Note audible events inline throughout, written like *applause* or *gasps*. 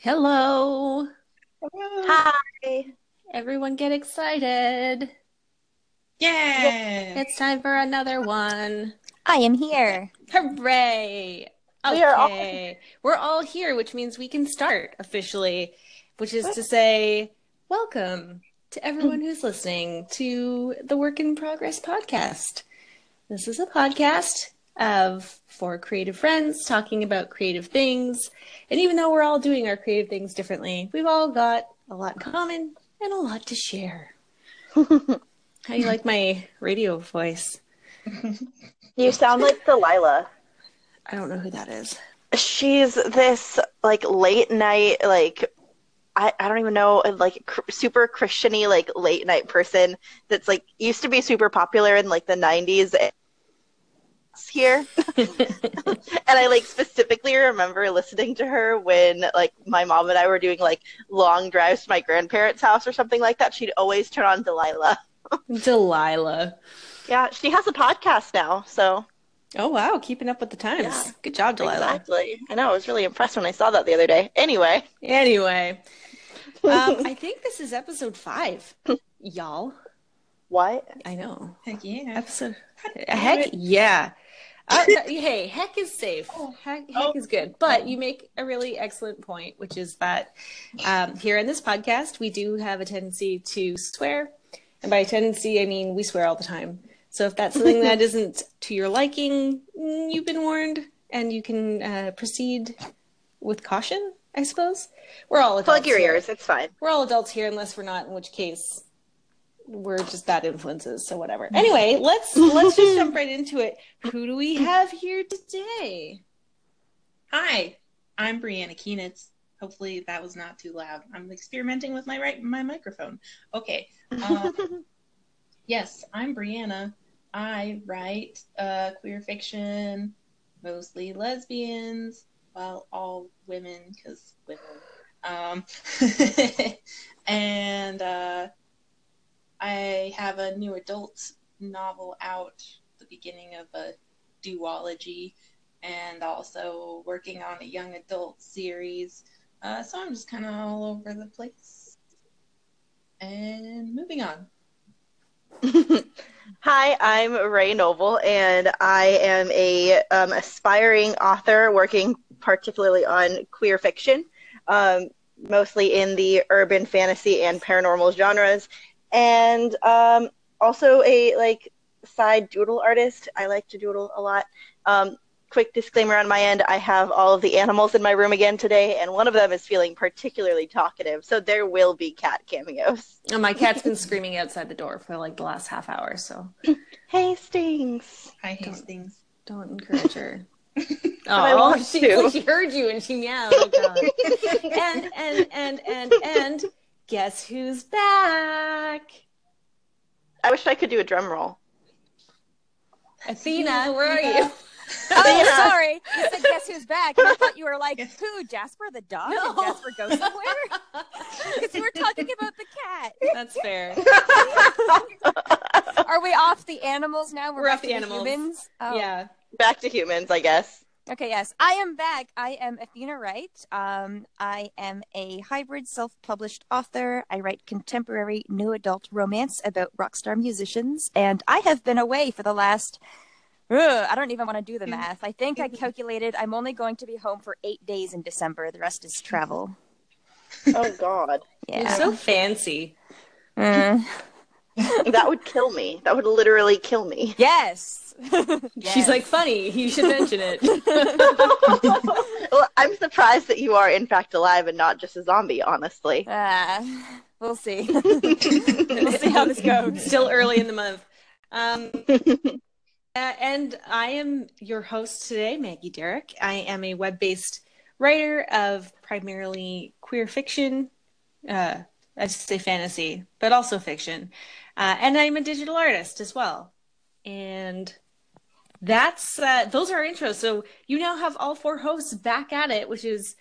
Hello. Hi. Everyone get excited. Yay! It's time for another one. I am here. Hooray. We are all- We're all here, which means we can start officially, which is to say, welcome to everyone who's listening to the Work in Progress podcast. This is a podcast of four creative friends talking about creative things. And even though we're all doing our creative things differently, we've all got a lot in common and a lot to share. *laughs* How do you like my radio voice? You sound like Delilah. I don't know who that is. She's this like late night, like I, I don't even know, like cr- super Christiany, like late night person that's like used to be super popular in like the 90s here. *laughs* and I like specifically remember listening to her when like my mom and I were doing like long drives to my grandparents' house or something like that. She'd always turn on Delilah. *laughs* Delilah. Yeah, she has a podcast now, so Oh wow, keeping up with the times. Yeah. Good job, Delilah. Exactly. I know. I was really impressed when I saw that the other day. Anyway, Anyway, *laughs* um, I think this is episode five, y'all. what? I know. Heck yeah. Episode. Heck yeah. *laughs* Uh, th- hey, heck is safe. Heck, heck Oh. is good. But you make a really excellent point, which is that um, here in this podcast, we do have a tendency to swear. And by tendency, I mean we swear all the time. So if that's something that *laughs* isn't to your liking, mm, you've been warned and you can uh, proceed with caution, I suppose. We're all adults. Plug your here. ears. It's fine. We're all adults here, unless we're not, in which case we're just bad influences. So whatever. Anyway, let's let's just jump right into it. Who do we have here today? Hi, I'm Brianna Keenitz. Hopefully that was not too loud. I'm experimenting with my right my microphone. Okay. Uh, *laughs* yes, I'm Brianna. I write uh, queer fiction, mostly lesbians, well, all women because women. Um, *laughs* and uh, I have a new adult novel out, the beginning of a duology, and also working on a young adult series. Uh, so I'm just kind of all over the place. And moving on. *laughs* Hi, I'm Ray Noble, and I am a um, aspiring author working particularly on queer fiction, um, mostly in the urban fantasy and paranormal genres, and um, also a like side doodle artist. I like to doodle a lot. Um, quick disclaimer on my end: I have all of the animals in my room again today, and one of them is feeling particularly talkative, so there will be cat cameos. Oh, my cat's been screaming outside the door for like the last half hour, so hey *clears throat* Hastings. Hi, Hastings. don't encourage her. *laughs* I Oh, want *laughs* she, to. she heard you and she meowed. Oh, God. *laughs* and and and and and guess who's back? I wish I could do a drum roll. Athena, where are you? *laughs* Oh, Yeah. sorry. You said guess who's back? And I thought you were like, who? Jasper the dog? No. Did Jasper go somewhere? *laughs* Because you were talking about the cat. That's fair. Are we off the animals now? We're back off the animals. humans. Oh. Yeah. Back to humans, I guess. Okay. Yes, I am back. I am Athena Wright. Um, I am a hybrid self-published author. I write contemporary new adult romance about rock star musicians, and I have been away for the last. Ugh, I don't even want to do the math. I think I *laughs* calculated I'm only going to be home for eight days in December. The rest is travel. Oh God, You're Yeah. so fancy. Mm. *laughs* that would kill me. That would literally kill me. Yes. *laughs* She's like, funny. You should mention it. *laughs* well, I'm surprised that you are in fact alive and not just a zombie. Honestly, uh, we'll see. we'll see how this goes. Still early in the month. Um, uh, and I am your host today, Maggie Derrick. I am a web based writer of primarily queer fiction. Uh, I just say fantasy, but also fiction. Uh, and I'm a digital artist as well. And that's uh, those are our intros. So you now have all four hosts back at it, which is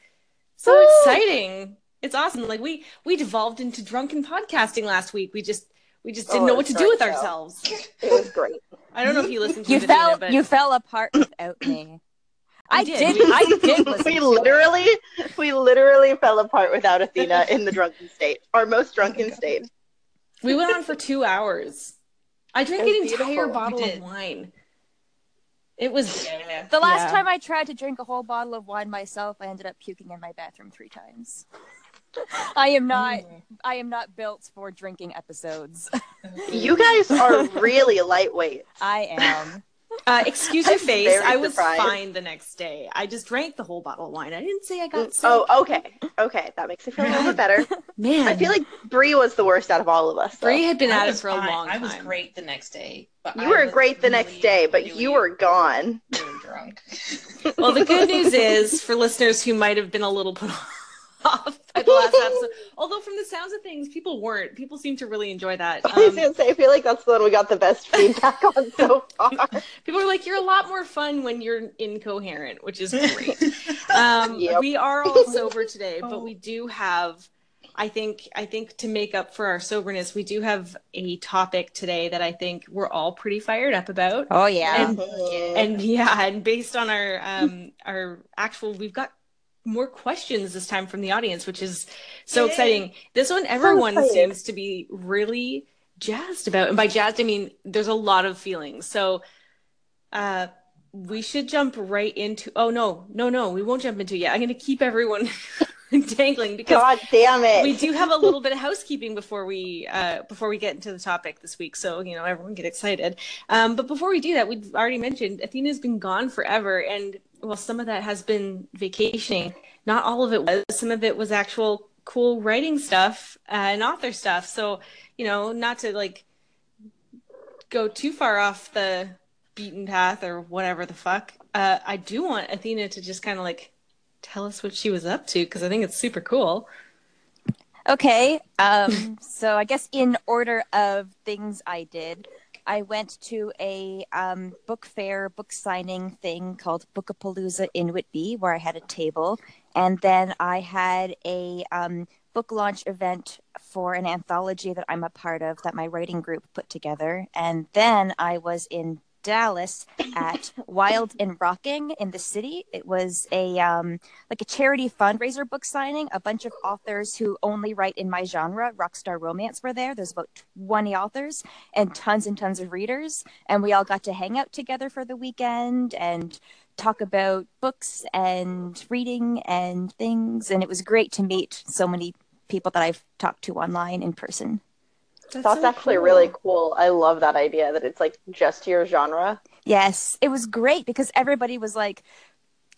so Woo! exciting. It's awesome. Like we we devolved into drunken podcasting last week. We just we just didn't Oh, know what to do with right, so. ourselves. *laughs* it was great. I don't know if you listened to You it, fell. but You fell apart without me. I did. did. We- I did we literally, we literally fell apart without Athena in the drunken state, our most drunken state. We went on for two hours. I drank an was entire beautiful. bottle of wine. It was Yeah. The last Yeah. time I tried to drink a whole bottle of wine myself, I ended up puking in my bathroom three times. *laughs* I am not. I am not built for drinking episodes. You guys are *laughs* really lightweight. I am. Uh, excuse your *laughs* face. I was surprised. fine the next day. I just drank the whole bottle of wine. I didn't say I got sick. Oh, okay, okay, that makes me feel a little bit better. *laughs* man! I feel like Bree was the worst out of all of us. though. Bree had been I at it was for a long time. I was great the next day. But You I were was great the next day, but really, you were gone. really drunk. *laughs* Well, the good news is for listeners who might have been a little put off by the last *laughs* episode, although from the sounds of things, people weren't. People seem to really enjoy that. I was Um, gonna say, I feel like that's the one we got the best *laughs* feedback on so far. *laughs* people are like, "You're a lot more fun when you're incoherent," which is great. Um, Yep. We are all sober today, but Oh. we do have. I think. I think to make up for our soberness, we do have a topic today that I think we're all pretty fired up about. Oh yeah. And- and yeah and based on our um our actual we've got more questions this time from the audience which is so Yay. exciting this one everyone excited. seems to be really jazzed about and by jazzed i mean there's a lot of feelings so uh we should jump right into oh no no no we won't jump into it yet i'm going to keep everyone *laughs* dangling because God damn it! we do have a little bit of housekeeping before we uh, before we get into the topic this week. So you know, everyone get excited. Um, but before we do that, we've already mentioned Athena's been gone forever, and well, some of that has been vacationing. Not all of it was. Some of it was actual cool writing stuff uh, and author stuff. So you know, not to like go too far off the beaten path or whatever the fuck. Uh, I do want Athena to just kind of like tell us what she was up to because I think it's super cool. Okay. Um, *laughs* so I guess in order of things I did, I went to a um, book fair, book signing thing called Bookapalooza in Whitby, where I had a table, and then I had a um, book launch event for an anthology that I'm a part of that my writing group put together, and then I was in Dallas at Wild and Rocking in the city. It was a um, like a charity fundraiser book signing. A bunch of authors who only write in my genre, rockstar romance, were there. There's about 20 authors and tons and tons of readers. And we all got to hang out together for the weekend and talk about books and reading and things. And it was great to meet so many people that I've talked to online in person. That's so actually cool. really cool. I love that idea that it's like just your genre. Yes, it was great because everybody was like,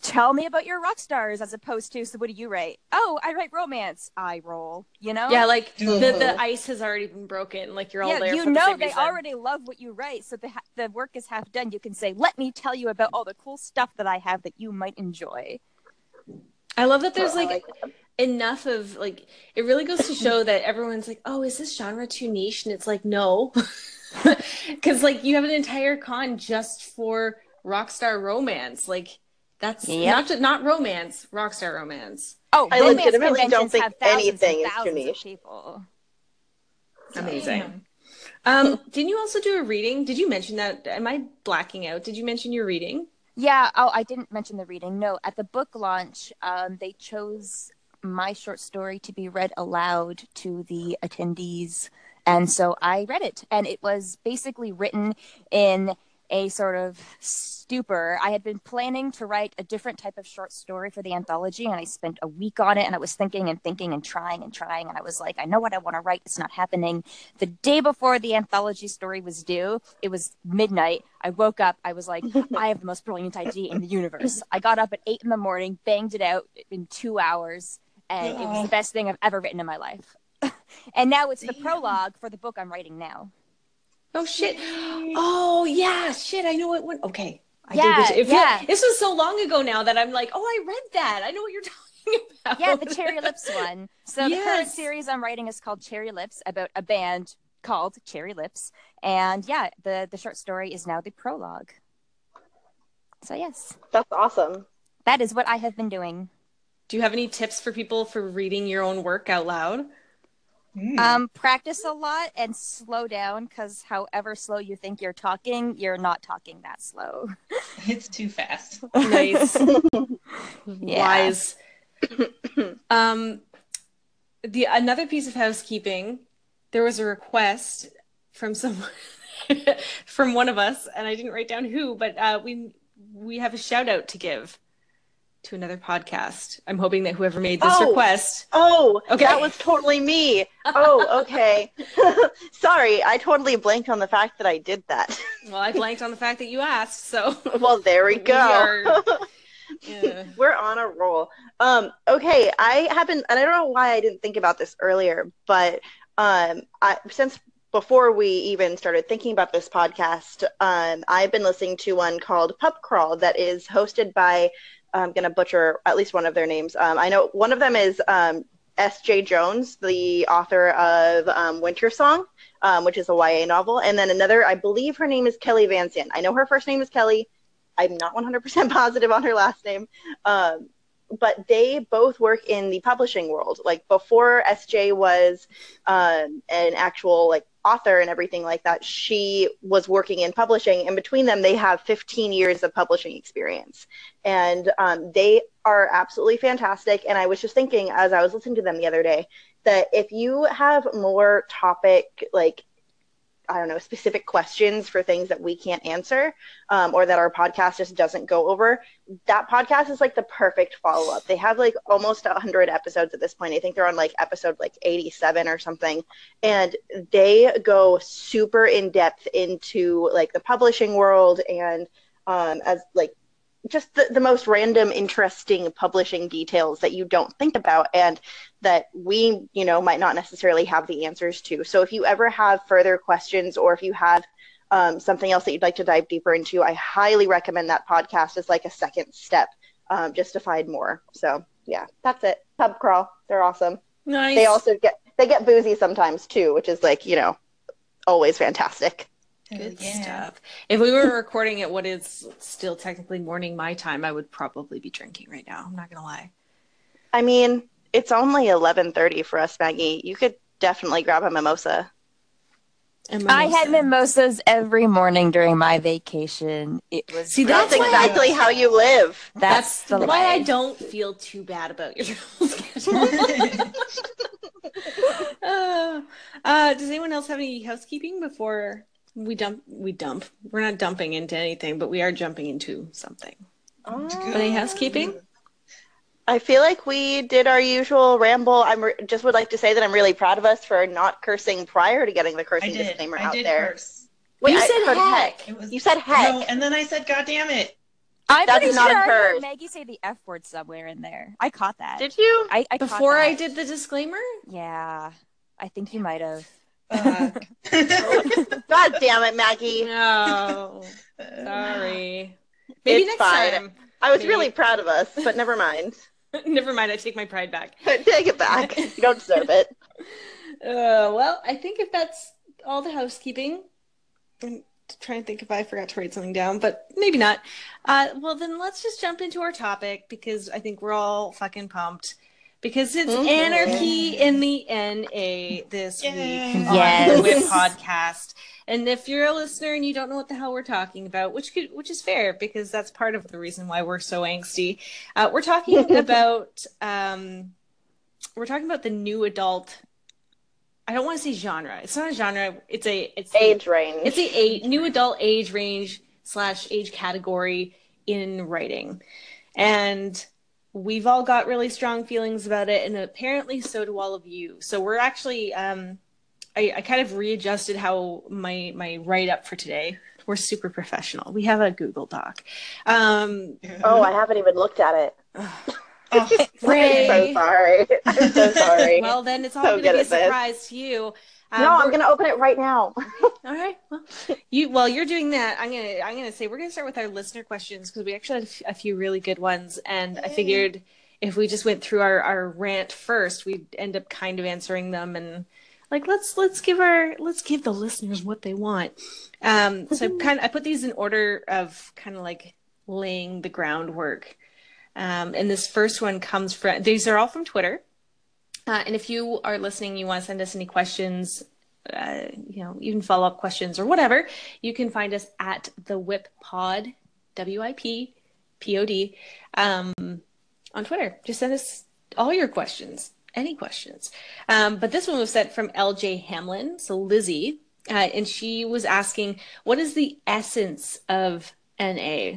tell me about your rock stars as opposed to, so what do you write? Oh, I write romance. I roll, you know? Yeah, like the, the mm-hmm. ice has already been broken. Like you're all yeah, there. you for the know same they reason. already love what you write, so the ha- the work is half done. You can say, "Let me tell you about all the cool stuff that I have that you might enjoy." I love that there's I like that. Enough of like it really goes to show that everyone's like, oh, is this genre too niche? And it's like, no, *laughs* because like you have an entire con just for rockstar romance. Like that's Yep. not ju- not romance, rockstar romance. Oh, I romance legitimately don't think anything is too niche. people. Amazing. Damn. Um, didn't you also do a reading? Did you mention that? Am I blacking out? Did you mention your reading? Yeah. Oh, I didn't mention the reading. No, at the book launch, um, they chose my short story to be read aloud to the attendees, and so I read it, and it was basically written in a sort of stupor. I had been planning to write a different type of short story for the anthology, and I spent a week on it, and I was thinking and thinking and trying and trying, and I was like, I know what I want to write. It's not happening. The day before the anthology story was due, it was midnight. I woke up. I was like, *laughs* I have the most brilliant idea in the universe. I got up at eight in the morning, banged it out in two hours, and it was the best thing I've ever written in my life. *laughs* and now it's the Damn. prologue for the book I'm writing now. Oh shit! Oh yeah, shit! I know it one. Okay, I Yeah, did. This. It feel- yeah. this was so long ago now that I'm like, oh, I read that. I know what you're *laughs* talking about. Yeah, the Cherry Lips one. So the current series I'm writing is called Cherry Lips about a band called Cherry Lips. And yeah, the the short story is now the prologue. So yes, That's awesome. that is what I have been doing. Do you have any tips for people for reading your own work out loud? Mm. Um, practice a lot and slow down because however slow you think you're talking, you're not talking that slow. *laughs* it's too fast. Nice. *laughs* Wise. um, the another piece of housekeeping, there was a request from someone *laughs* from one of us, and I didn't write down who, but uh, we we have a shout out to give to another podcast. I'm hoping that whoever made this Oh. request. Oh, Okay. that was totally me. Oh, okay. *laughs* Sorry, I totally blanked on the fact that I did that. *laughs* Well, I blanked on the fact that you asked, so *laughs* well, there we We go. are- yeah. We're on a roll. Um, okay, I haven't, and I don't know why I didn't think about this earlier, but um, I, since before we even started thinking about this podcast, um, I've been listening to one called Pup Crawl that is hosted by, I'm going to butcher at least one of their names. Um, I know one of them is um, S. Jae-Jones, the author of um, Wintersong, um, which is a YA novel, and then another, I believe her name is Kelly Van. I know her first name is Kelly. I'm not 100% *laughs* positive on her last name. Um, but they both work in the publishing world. Like before SJ was um, an actual like author and everything like that, she was working in publishing. And between them, they have 15 years of publishing experience, and um, they are absolutely fantastic. And I was just thinking as I was listening to them the other day that if you have more topic like I don't know, specific questions for things that we can't answer um, or that our podcast just doesn't go over, that podcast is like the perfect follow up. They have like almost 100 episodes at this point. I think they're on like episode like 87 or something. And they go super in depth into like the publishing world and um, as like just the, the most random, interesting publishing details that you don't think about and that we, you know, might not necessarily have the answers to. So if you ever have further questions or if you have um, something else that you'd like to dive deeper into, I highly recommend that podcast as like a second step um, just to find more. So yeah, that's it. Pub crawl, they're awesome. Nice. They also get they get boozy sometimes too, which is like you know always fantastic. Good Yeah. stuff. If we were recording at what is still technically morning my time, I would probably be drinking right now. I'm not gonna lie. I mean, it's only eleven thirty for us, Maggie. You could definitely grab a mimosa. And I had mimosas every morning during my vacation. It was See, That's That's why- exactly how you live. that's, the why I don't feel too bad about your schedule. *laughs* *laughs* uh, uh, does anyone else have any housekeeping before we dump? We dump. We're not dumping into anything, but we are jumping into something. oh. Any housekeeping? I feel like we did our usual ramble. I'm re- just would like to say that I'm really proud of us for not cursing prior to getting the cursing disclaimer I out did there. curse. Wait, You I said heard heck. It was You said heck. No, and then I said, God damn it. I'm That pretty not sure a I heard. Maggie say the F word somewhere in there. I caught that. Did you? I, I Before I did the disclaimer? Yeah, I think you might have. Fuck. *laughs* God damn it, Maggie. No. Sorry. Maybe It's next fine. time. I was Maybe. really proud of us, but never mind. *laughs* Never mind. I take my pride back. *laughs* Take it back. You don't deserve it. Uh, well, I think if that's all the housekeeping, I'm trying to think if I forgot to write something down, but maybe not. Uh, well, then let's just jump into our topic because I think we're all fucking pumped. Because it's Mhm. anarchy in the NA this Yay. week on Yes. the WIP podcast. And if you're a listener and you don't know what the hell we're talking about, which could which is fair because that's part of the reason why we're so angsty, uh, we're talking *laughs* about um, we're talking about the new adult. I don't want to say genre. It's not a genre. It's a it's the- Age range. it's the a new adult age range slash age category in writing, and we've all got really strong feelings about it, and apparently so do all of you. So we're actually, um, I, I kind of readjusted how my my write up for today. We're super professional. We have a Google Doc. Um, oh, I haven't even looked at it. *sighs* Oh. *laughs* I'm so sorry. I'm so sorry. well, then it's all So going to be a at this. surprise to you. Um, no, I'm going to open it right now. *laughs* All right. Well, you while you're doing that, I'm gonna I'm gonna say we're gonna start with our listener questions because we actually had a few really good ones, and I figured if we just went through our, our rant first, we'd end up kind of answering them and like let's let's give our let's give the listeners what they want. Um, so I *laughs* kind of I put these in order of kind of like laying the groundwork. Um, and this first one comes from these are all from Twitter. Uh, and if you are listening, you want to send us any questions, uh, you know, even follow up questions or whatever, you can find us at the Whip Pod, W I P P O D, um, on Twitter. Just send us all your questions, any questions. Um, but this one was sent from LJ Hamlin, so Lizzie, uh, and she was asking, what is the essence of NA,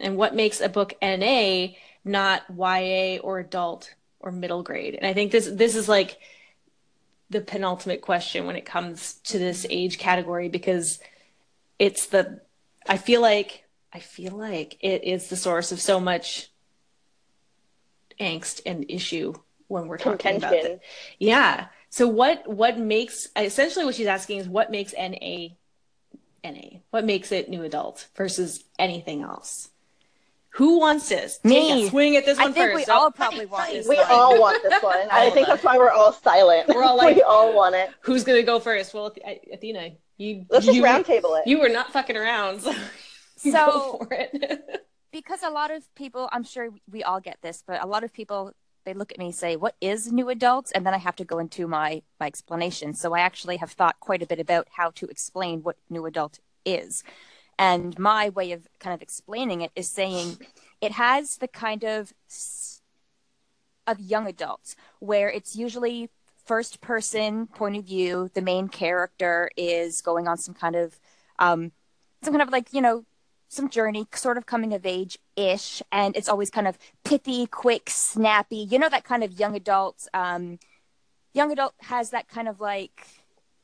and what makes a book NA not YA or adult or middle grade? And I think this this is like the penultimate question when it comes to this age category because it's the I feel like I feel like it is the source of so much angst and issue when we're talking Contention. about it. Yeah. So what what makes essentially what she's asking is what makes NA NA? What makes it new adult versus anything else? Who wants this? Take Me. a swing at this I one think first. we Oh, all probably want this. We one. all want this one. *laughs* I think that's why we're all silent. We're all *laughs* like- we all want it. Who's gonna go first? Well, Ath- Athena, you Let's just you, roundtable it. You were not fucking around, so, *laughs* So- go for it. because a lot of people i'm sure we all get this but a lot of people they look at me and say what is new adults and then i have to go into my my explanation so i actually have thought quite a bit about how to explain what new adult is and my way of kind of explaining it is saying it has the kind of of young adults where it's usually first person point of view the main character is going on some kind of um some kind of like you know some journey, sort of coming of age ish, and it's always kind of pithy, quick, snappy. You know that kind of young adult. Um, young adult has that kind of like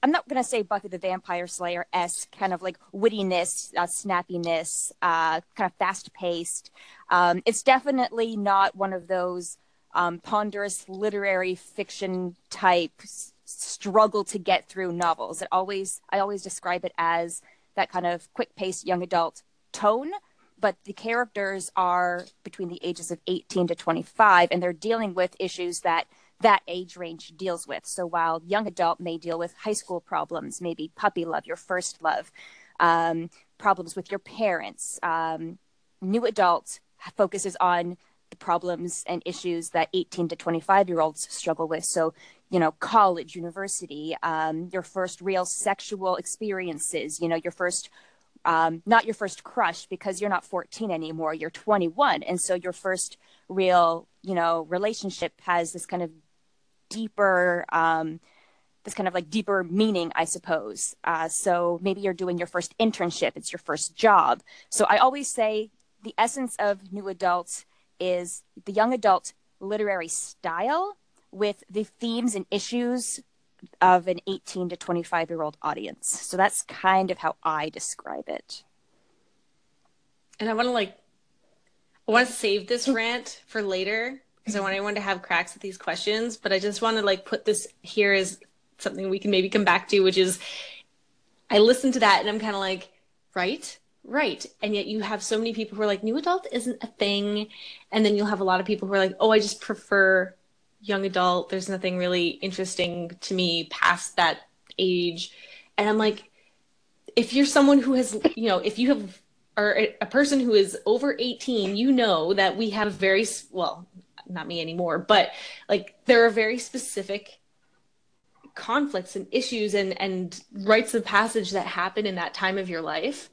I'm not gonna say Buffy the Vampire Slayer s kind of like wittiness, uh, snappiness, uh, kind of fast paced. Um, it's definitely not one of those um, ponderous literary fiction type s- struggle to get through novels. It always I always describe it as that kind of quick paced young adult tone but the characters are between the ages of 18 to 25 and they're dealing with issues that that age range deals with. So while young adult may deal with high school problems maybe puppy love your first love um, problems with your parents um, new adult focuses on the problems and issues that 18 to 25 year olds struggle with. So you know college university um, your first real sexual experiences you know your first um, not your first crush because you're not 14 anymore you're 21 and so your first real you know relationship has this kind of deeper um, this kind of like deeper meaning i suppose. Uh, so maybe you're doing your first internship. It's your first job. So i always say the essence of new adults is the young adult literary style with the themes and issues of an 18 to 25 year old audience. So that's kind of how I describe it. And I want to like, I want to save this rant for later because I want everyone to have cracks at these questions. But I just want to like put this here as something we can maybe come back to, which is, I listened to that and I'm kind of like, right, right. And yet you have so many people who are like, new adult isn't a thing, and then you'll have a lot of people who are like, oh, I just prefer young adult. There's nothing really interesting to me past that age. And I'm like, if you're someone who has, you know, if you have, or a person who is over 18, you know that we have very, well, not me anymore, but like there are very specific conflicts and issues and, and rites of passage that happen in that time of your life.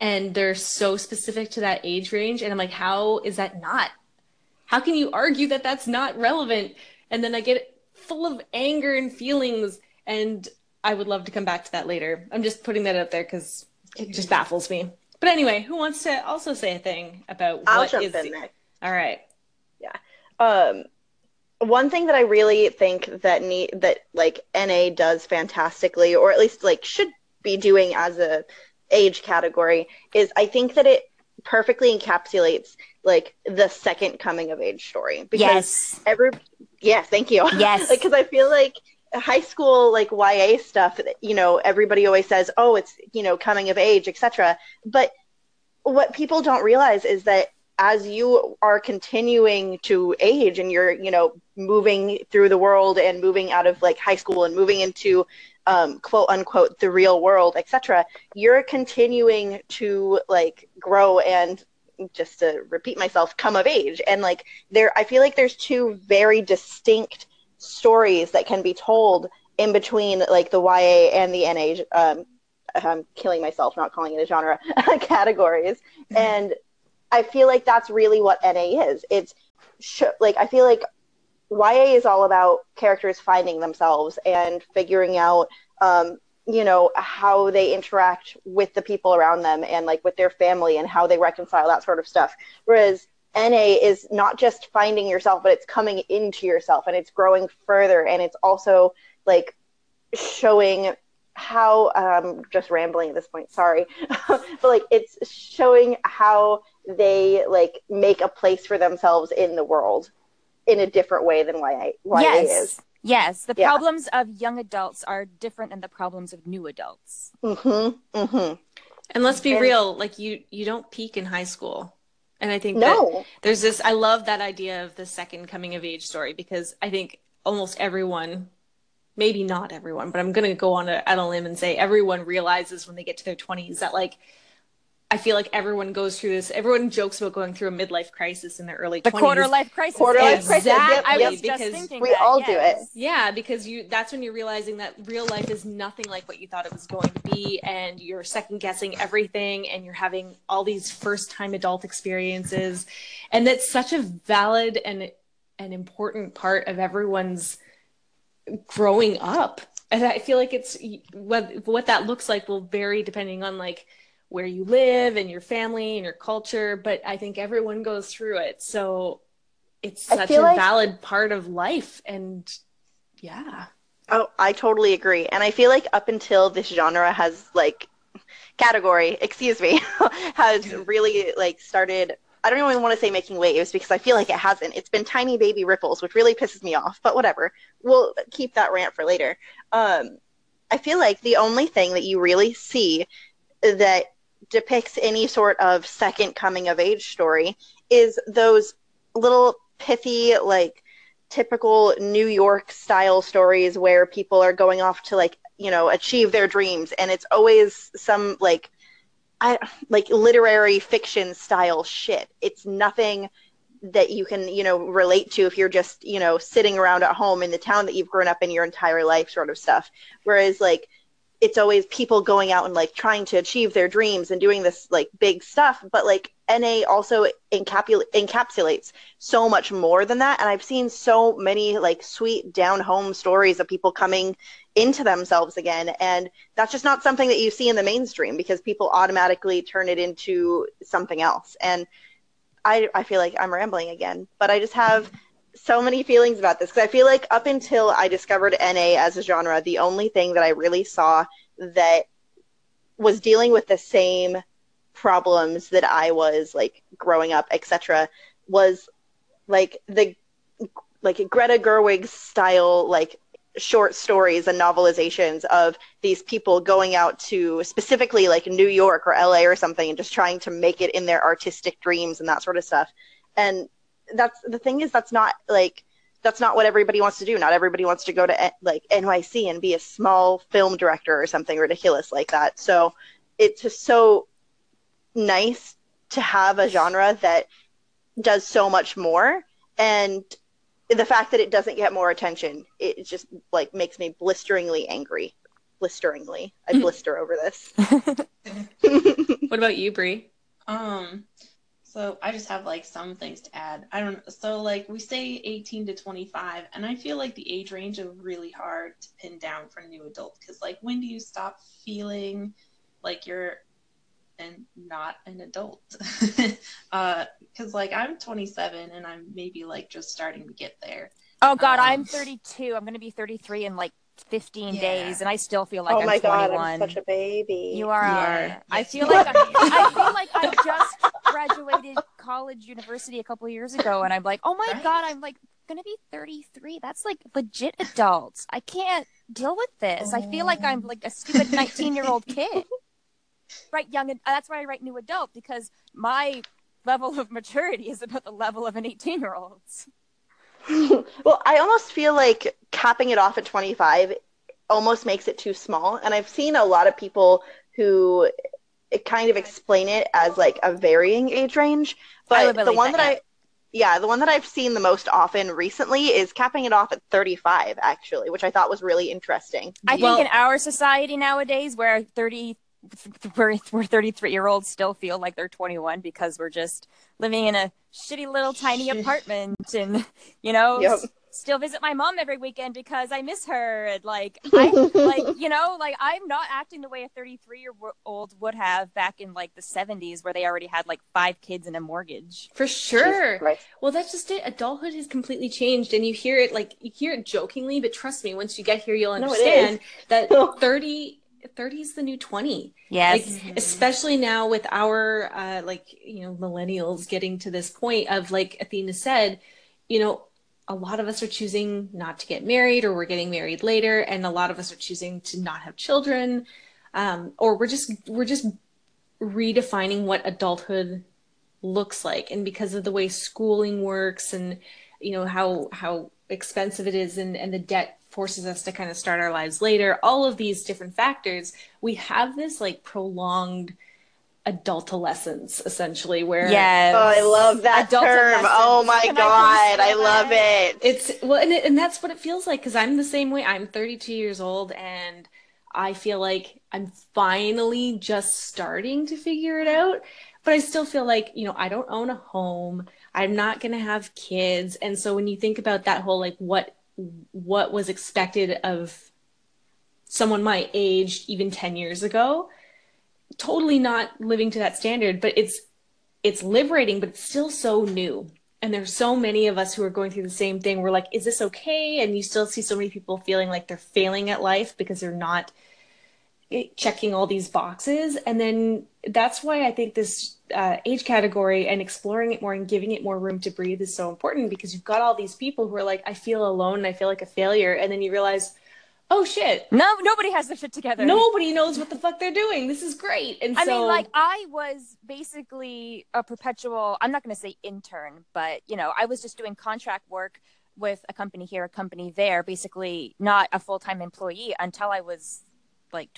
And they're so specific to that age range. And I'm like, how is that not? How can you argue that that's not relevant? And then i get full of anger and feelings and i would love to come back to that later. I'm just putting that out there because it just baffles me. But anyway who wants to also say a thing about I'll what jump is all right um one thing that I really think that need that like NA does fantastically, or at least like should be doing as a age category, is I think that it perfectly encapsulates like the second coming of age story. Because Yes. every yeah, thank you. Yes. *laughs* because I feel like high school like YA stuff, you know, everybody always says, "Oh, it's you know coming of age, etc." But what people don't realize is that as you are continuing to age and you're you know moving through the world and moving out of like high school and moving into um, quote unquote the real world etc you're continuing to like grow and just to repeat myself come of age. And like there i feel like there's two very distinct stories that can be told in between like the YA and the NA um, I'm killing myself not calling it a genre *laughs* categories. And I feel like that's really what NA is. It's sh- like I feel like YA is all about characters finding themselves and figuring out um, you know how they interact with the people around them and like with their family and how they reconcile that sort of stuff. Whereas NA is not just finding yourself but it's coming into yourself and it's growing further and it's also like showing how um just rambling at this point sorry. *laughs* But like it's showing how they like make a place for themselves in the world in a different way than YA, YA yes. is Yes, the Yeah. problems of young adults are different than the problems of new adults. Mm-hmm. Mm-hmm. And let's be And- real, like you you don't peak in high school. And I think that no there's this I love that idea of the second coming of age story because I think almost everyone maybe not everyone, but I'm going to go on a, on a limb and say everyone realizes when they get to their 20s that like I feel like everyone goes through this. Everyone jokes about going through a midlife crisis in their early The 20s. quarter life crisis. Quarter life yes. crisis, Exactly, yep, I yep. was just thinking we that, all do it. Yeah, because you that's when you're realizing that real life is nothing like what you thought it was going to be and you're second guessing everything and you're having all these first time adult experiences and that's such a valid and an important part of everyone's growing up. And I feel like it's what what that looks like will vary depending on like where you live and your family and your culture, but I think everyone goes through it. So it's such a like- valid part of life and yeah. Oh, I totally agree. And I feel like up until this genre has like category, excuse me, *laughs* has really like started I don't even want to say making waves because I feel like it hasn't. It's been tiny baby ripples, which really pisses me off, but whatever. We'll keep that rant for later. Um I feel like the only thing that you really see that depicts any sort of second coming of age story is those little pithy like typical New York style stories where people are going off to like, you know, achieve their dreams and it's always some like I like literary fiction style shit. It's nothing that you can, you know, relate to if you're just, you know, sitting around at home in the town that you've grown up in your entire life sort of stuff. Whereas like it's always people going out and like trying to achieve their dreams and doing this like big stuff, but like NA also encapul- encapsulates so much more than that. And I've seen so many like sweet down home stories of people coming into themselves again. And that's just not something that you see in the mainstream because people automatically turn it into something else. And I, I feel like I'm rambling again, but I just have so many feelings about this because I feel like up until I discovered NA as a genre, the only thing that I really saw that was dealing with the same problems that I was like growing up, etc., was like the like Greta Gerwig style like short stories and novelizations of these people going out to specifically like New York or LA or something and just trying to make it in their artistic dreams and that sort of stuff. And that's the thing is that's not like that's not what everybody wants to do. Not everybody wants to go to like NYC and be a small film director or something ridiculous like that. So it's just so nice to have a genre that does so much more and the fact that it doesn't get more attention it just like makes me blisteringly angry blisteringly i blister over this *laughs* What about you, Bree? Um, so I just have like some things to add. I don't so like we say 18 to 25, and I feel like the age range is really hard to pin down for new adult because like when do you stop feeling like you're and not an adult? *laughs* uh, because like I'm 27 and I'm maybe like just starting to get there. Oh God, Um, I'm 32. I'm going to be 33 in like 15 Yeah. days, and I still feel like oh I'm my 21. god i'm such a baby You are. You. I feel like are. I, I feel like I *laughs* just graduated college, university a couple of years ago, and I'm like, oh my Right? god, I'm like gonna be 33. That's like legit adults. I can't deal with this. I feel like I'm like a stupid 19 year old *laughs* kid. Right, young. ad- That's why I write new adult because my level of maturity is about the level of an 18 year old. *laughs* well i almost feel like capping it off at 25 almost makes it too small and i've seen a lot of people who kind of explain it as like a varying age range but the one that, that, i yeah, the one that I've seen the most often recently is capping it off at 35, actually, which I thought was really interesting. I think in our society nowadays, where 30, where, where 33 year olds still feel like they're 21 because we're just living in a shitty little tiny apartment and, you know, Yep. s- still visit my mom every weekend because I miss her. And like, I, like, *laughs* you know, like I'm not acting the way a 33 year old would have back in like the 70s where they already had like five kids and a mortgage. For sure. Jesus Well, that's just it. Adulthood has completely changed, and you hear it like you hear it jokingly, but trust me, once you get here, you'll No, understand that *laughs* No. 30, 30 is the new 20. Yes. Like, especially now with our, uh, like, you know, millennials getting to this point of, like Athena said, you know, a lot of us are choosing not to get married or we're getting married later. And a lot of us are choosing to not have children. Um, or we're just, we're just redefining what adulthood looks like and because of the way schooling works and you know how how expensive it is and and the debt forces us to kind of start our lives later. All of these different factors we have this like prolonged adultolescence essentially where yes. Oh, I love that Adult term. Oh my Can god, please I, love it. it's well and, it, and that's what it feels like because i'm the same way. I'm 32 years old and i feel like i'm finally just starting to figure it out. But i still feel like you know i don't own a home. I'm not going to have kids. And so when you think about that whole like what what was expected of someone my age even 10 years ago. Totally not living to that standard but it's it's liberating but it's still so new. And there's so many of us who are going through the same thing. We're like is this okay? And you still see so many people feeling like they're failing at life because they're not eh, checking all these boxes. And then that's why i think this uh, age category and exploring it more and giving it more room to breathe is so important because you've got all these people who are like i feel alone and i feel like a failure and then you realize oh shit no, nobody has their shit together. nobody knows what the fuck they're doing this is great and I so mean, like I was basically a perpetual. I'm not going to say intern, but you know, I was just doing contract work with a company here, a company there. Basically, not a full time employee until I was like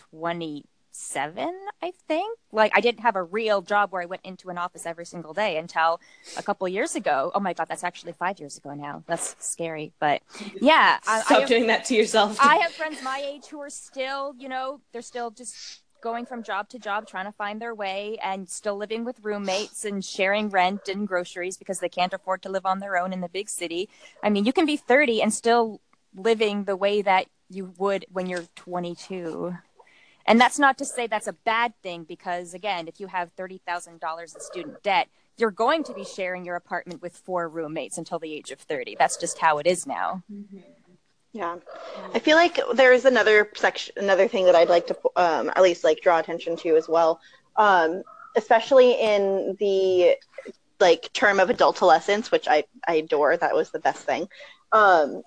27, I think. Like I didn't have a real job where I went into an office every single day until a couple years ago. Oh my god, that's actually five years ago now. That's scary, but yeah, I, I stop have- doing that to yourself I have friends my age who are still, you know, they're still just going from job to job trying to find their way and still living with roommates and sharing rent and groceries because they can't afford to live on their own in the big city. I mean, you can be 30 and still living the way that you would when you're 22. And that's not to say that's a bad thing because again, if you have $30,000 in student debt, you're going to be sharing your apartment with four roommates until the age of 30. That's just how it is now. Yeah, I feel like there is another section, another thing that I'd like to um, at least like draw attention to as well, um, especially in the like term of adult adultolescence, which I I adore. That was the best thing. Um,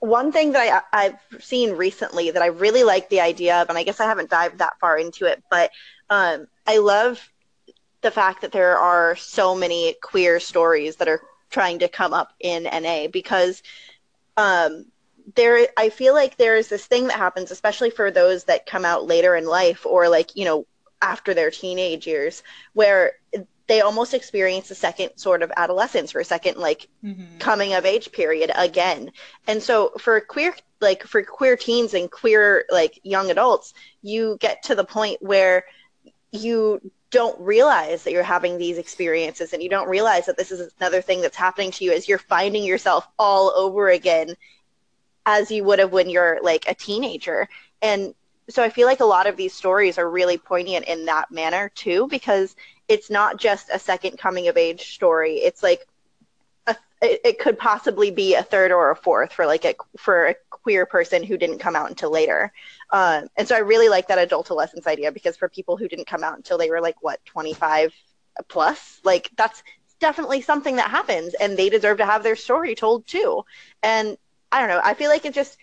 one thing that I, I've seen recently that I really like the idea of, and I guess I haven't dived that far into it, but um, I love the fact that there are so many queer stories that are trying to come up in NA because um, there I feel like there is this thing that happens, especially for those that come out later in life or like, you know, after their teenage years, where they almost experience a second sort of adolescence or a second like Mhm. coming of age period again. And so for queer like for queer teens and queer like young adults, you get to the point where you don't realize that you're having these experiences and you don't realize that this is another thing that's happening to you as you're finding yourself all over again as you would have when you're like a teenager. And so I feel like a lot of these stories are really poignant in that manner too, because it's not just a second coming of age story. It's like a, it, could possibly be a third or a fourth for like a for a queer person who didn't come out until later. Um, and so I really like that adultolescence idea because for people who didn't come out until they were like what 25 plus, like that's definitely something that happens, and they deserve to have their story told too. And I don't know. I feel like it just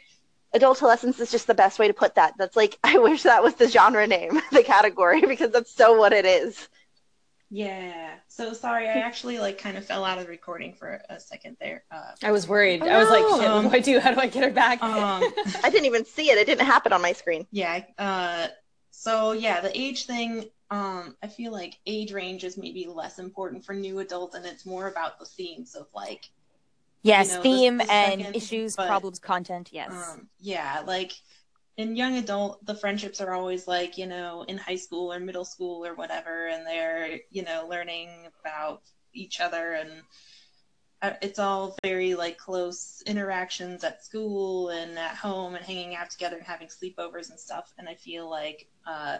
adultolescence is just the best way to put that. That's like *laughs* I wish that was the genre name, *laughs* the category, because that's so what it is. Yeah. So sorry, I actually like kind of fell out of the recording for a second there. Uh, I was worried. Oh, I was like, no. shit, what do I do? How do I get her back? um, I didn't even see it. It didn't happen on my screen. yeah. Uh, So yeah, the age thing, um, I feel like age range is maybe less important for new adults, and it's more about the themes of like, Yes, know, the- theme the and second, issues, but, problems, content. Yes. um, yeah, like in young adult, the friendships are always like you know in high school or middle school or whatever, and they're you know learning about each other and. uh, It's all very like close interactions at school and at home and hanging out together and having sleepovers and stuff. And I feel like uh,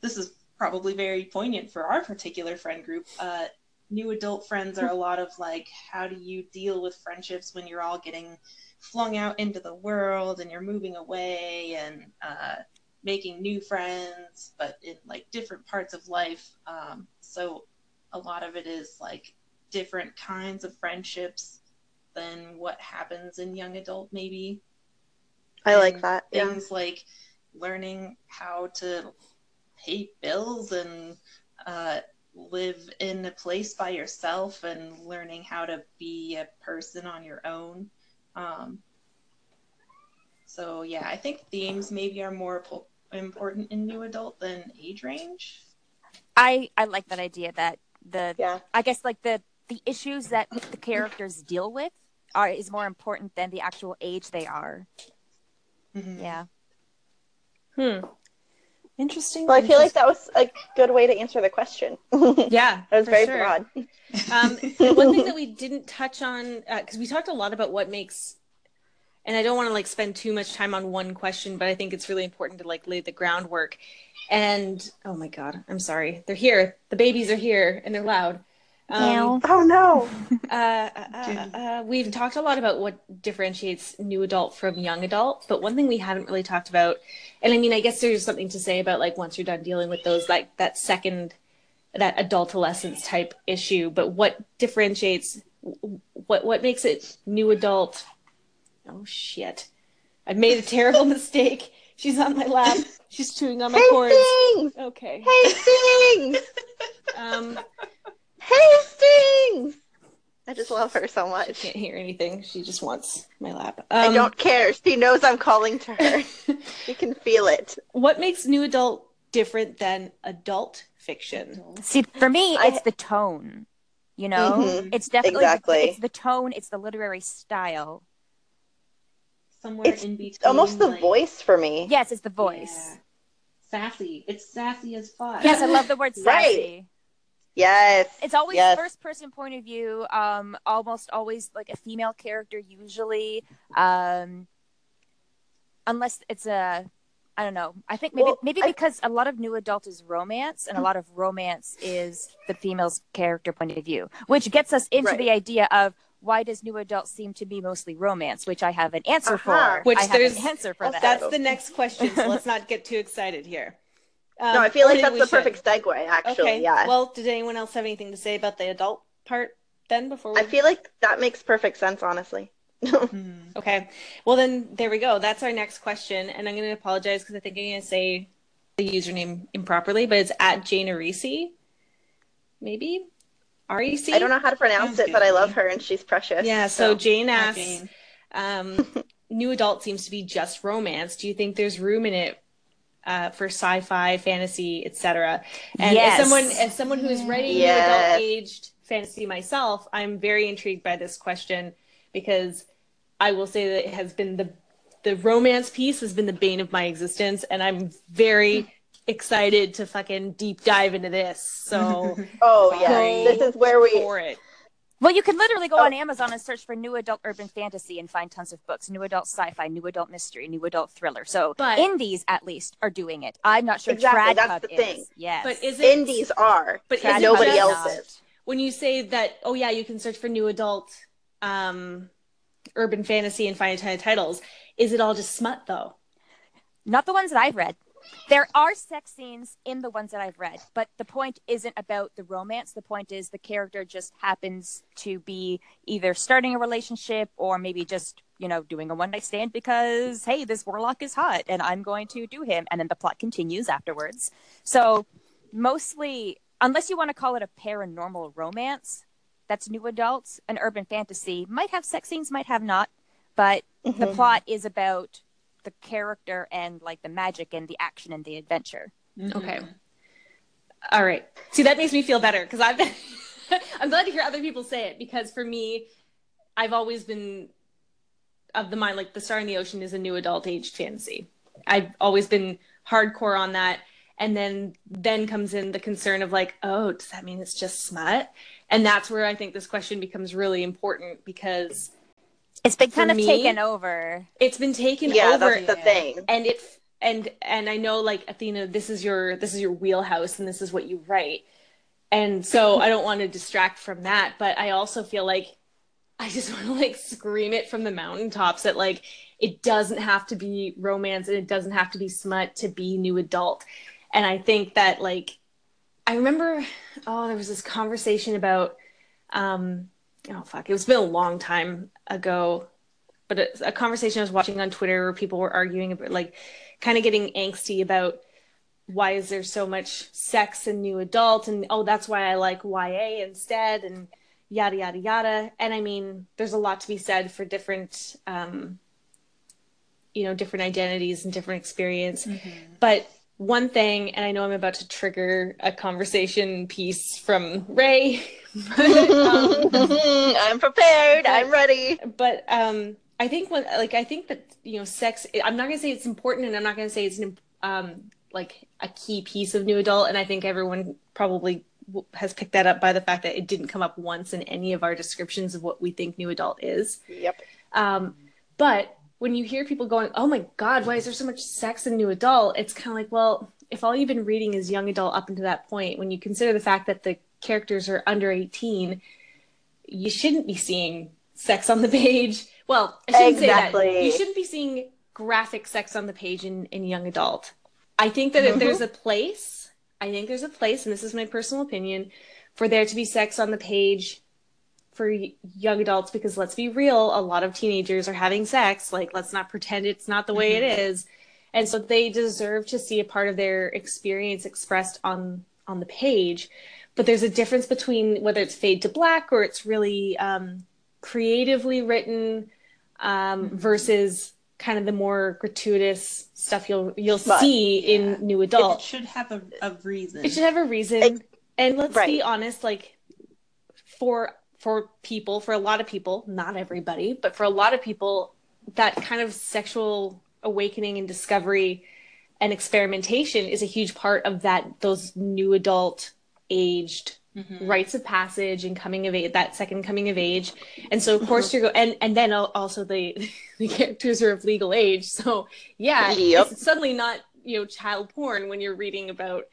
this is probably very poignant for our particular friend group. Uh, new adult friends are a lot of like, how do you deal with friendships when you're all getting flung out into the world and you're moving away and uh, making new friends, but in like different parts of life. Um, so a lot of it is like different kinds of friendships than what happens in young adult, maybe I like and that. Yeah. things like learning how to pay bills and uh, live in a place by yourself and learning how to be a person on your own. Um, so yeah, I think themes maybe are more po- important in new adult than age range. I I like that idea that the Yeah. I guess like the the issues that the characters deal with are is more important than the actual age they are. Mhm. Yeah. Hmm. Interesting. Well, I feel like that was a good way to answer the question. *laughs* Yeah, that was very sure. broad. Um, one thing that we *laughs* didn't touch on because we talked a lot about what makes, and I don't want to like spend too much time on one question, but I think it's really important to like lay the groundwork. And oh my god, I'm sorry, they're here. The babies are here and they're loud. Um, Oh no. uh, uh, uh, we've talked a lot about what differentiates new adult from young adult, but one thing we haven't really talked about, and I mean, I guess there's something to say about like once you're done dealing with those, like that second, that adultolescence type issue. But what differentiates, what what makes it new adult? Oh shit! I made a terrible *laughs* mistake. She's on my lap. She's chewing on my cords. Hastings! Okay. Hastings! *laughs* Um, Hastings! I just love her so she much. can't hear anything. She just wants my lap. I Um, don't care. She knows I'm calling to her. *laughs* You can feel it. what makes new adult different than adult fiction? See, for me, I- it's the tone. You know, Mhm. it's definitely Exactly. it's the tone, it's the literary style. Somewhere It's in between. Almost the like- voice for me. Yes, it's the voice. Yeah. Sassy. It's sassy as fuck. Yes, I love the word Right. Sassy. Yes. It's always yes. first person point of view, um, almost always like a female character, usually. Um, unless it's a I don't know. I think maybe Well, maybe I- because a lot of new adult is romance and a lot of romance is the female's character point of view, which gets us into Right. the idea of why does new adult seem to be mostly romance, which I have an answer Uh-huh. for. Which I have there's- an answer for Also- that. That's the next question, so let's not get too excited here. Um, no, I feel like that's we the should. perfect segue, actually. Okay. Yeah. Well, did anyone else have anything to say about the adult part then before we I feel like that makes perfect sense, honestly. Mhm. *laughs* Okay. Well, then there we go. That's our next question. And I'm going to apologize because I think I'm going to say the username improperly, but it's at Jane Arisi. Maybe? R-E-C? I don't know how to pronounce Sounds it, but I love her and she's precious. Yeah, so Jane asks, Jane. um, *laughs* new adult seems to be just romance. Do you think there's room in it uh, for sci-fi, fantasy, etc.? And Yes. as someone as someone who is writing Yes. adult aged fantasy myself, I'm very intrigued by this question because I will say that it has been the the romance piece has been the bane of my existence, and I'm very excited to fucking deep dive into this. So *laughs* Oh yeah, this is where we. for it. Well, you can literally go Oh. on Amazon and search for new adult urban fantasy and find tons of books, new adult sci-fi, new adult mystery, new adult thriller. So But- indies at least are doing it. I'm not sure Exactly, Trad that's Hub the is. thing. Yes. But is it Indies are, But is nobody just- else is. when you say that oh yeah you can search for new adult um urban fantasy and find a ton of titles is it all just smut though Not the ones that I've read. There are sex scenes in the ones that I've read, but the point isn't about the romance. The point is the character just happens to be either starting a relationship or maybe just, you know, doing a one night stand because, hey, this warlock is hot and I'm going to do him. And then the plot continues afterwards. So, mostly, unless you want to call it a paranormal romance, that's new adults. An urban fantasy might have sex scenes, might have not, but the Mhm. plot is about the character and like the magic and the action and the adventure. Mhm. Okay. All right. See, that makes me feel better because I've been, *laughs* I'm glad to hear other people say it because for me, I've always been of the mind like The Star in the Ocean is a new adult age fantasy. I've always been hardcore on that. And then then comes in the concern of like, oh, does that mean it's just smut? And that's where I think this question becomes really important because It's been kind of me- taken over. it's been taken Yeah, over that's the Yeah. thing. and it and and i know like athena this is your this is your wheelhouse and this is what you write and so i don't want to distract from that but i also feel like i just *laughs* want to like scream it from the mountaintops that like it doesn't have to be romance and it doesn't have to be smut to be new adult and i think that like i remember oh there was this conversation about um oh fuck. It was been a long time ago but it's a conversation I was watching on Twitter where people were arguing about like kind of getting angsty about why is there so much sex in new adult and oh that's why I like YA instead and yada yada yada. And I mean there's a lot to be said for different um you know different identities and different experience. Mhm. but one thing and I know I'm about to trigger a conversation piece from Ray but, um, *laughs* I'm prepared. I'm ready. but um i think when like i think that you know sex i'm not going to say it's important and i'm not going to say it's an um like a key piece of new adult and i think everyone probably w- has picked that up by the fact that it didn't come up once in any of our descriptions of what we think new adult is Yep. um but when you hear people going oh my god why is there so much sex in new adult it's kind of like well if all you've been reading is young adult up until that point when you consider the fact that the characters are under 18 you shouldn't be seeing sex on the page. Well, I shouldn't say that. You shouldn't be seeing graphic sex on the page in, in young adult. I think that if Mhm. there's a place, I think there's a place, and this is my personal opinion, for there to be sex on the page for young adults because let's be real, a lot of teenagers are having sex. Like, let's not pretend it's not the way it is. And so they deserve to see a part of their experience expressed on on the page but there's a difference between whether it's fade to black or it's really um, creatively written um, Mhm. versus kind of the more gratuitous stuff you'll you'll Smut. see Yeah. in new adult. It should have a, a reason. It should have a reason. Ex- and let's right. be honest, like for for people, for a lot of people, not everybody, but for a lot of people, that kind of sexual awakening and discovery and experimentation is a huge part of that those new adult aged Mhm. rites of passage and coming of age that second coming of age. And so of course you're go and and then also the *laughs* the characters are of legal age. So yeah Yep. it's suddenly not you know child porn when you're reading about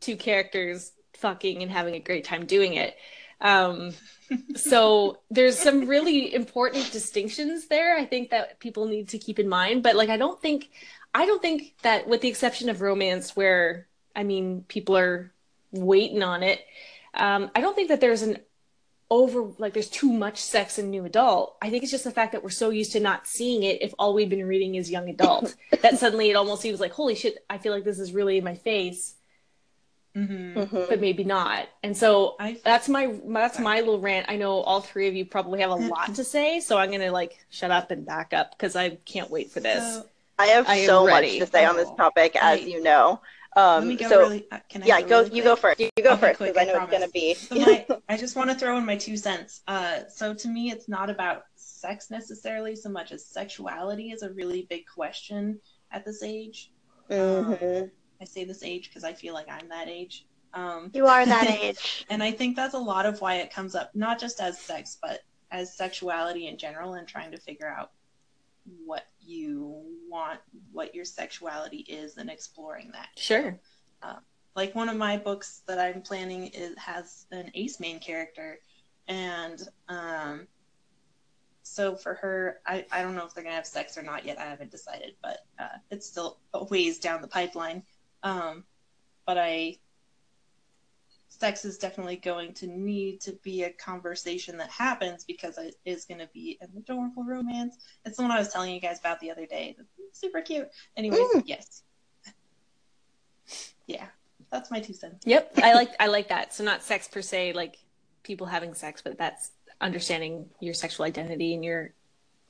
two characters fucking and having a great time doing it. Um *laughs* so there's some really important distinctions there i think that people need to keep in mind. But like i don't think i don't think that with the exception of romance where i mean people are waiting on it um, I don't think that there's an over like there's too much sex in new adult. I think it's just the fact that we're so used to not seeing it if all we've been reading is young adult *laughs* that suddenly it almost seems like holy shit, I feel like this is really in my face, Mhm. Mhm. but maybe not. And so I that's my that's my little rant. I know all three of you probably have a *laughs* lot to say, so I'm gonna like shut up and back up because I can't wait for this. So, I have I so ready. much to say on this Oh, topic, as I- you know. Let Um, me go so really. uh, Can I yeah, go. really You go first. You go I'll first because I know it's gonna be. So my, *laughs* I just want to throw in my two cents. Uh, so to me, it's not about sex necessarily so much as sexuality is a really big question at this age. Mhm. I say this age because I feel like I'm that age. Um, You are that *laughs* age. and I think that's a lot of why it comes up, not just as sex, but as sexuality in general, and trying to figure out what you want, what your sexuality is, and exploring that. Sure. like one of my books that I'm planning is has an ace main character, and um, so for her, I, I don't know if they're gonna have sex or not yet. I haven't decided, but uh, it's still a ways down the pipeline. Um, but I, sex is definitely going to need to be a conversation that happens because it is going to be an adorable romance. It's the one I was telling you guys about the other day. Super cute. Anyways, Mm. yes. Yeah, that's my two cents. Yep. I like I like that. So not sex per se, like people having sex, but that's understanding your sexual identity and your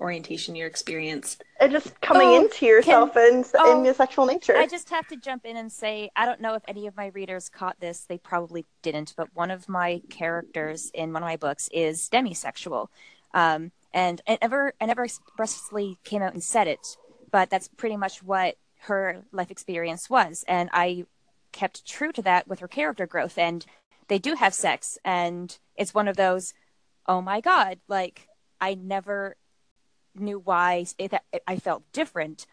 orientation, your experience. And just coming Oh, into yourself and oh, in your sexual nature. I just have to jump in and say I don't know if any of my readers caught this. They probably didn't, but one of my characters in one of my books is demisexual, um, and I never I never expressly came out and said it, but that's pretty much what her life experience was, and I kept true to that with her character growth. And they do have sex, and it's one of those, oh my god, like I never knew why it, I felt different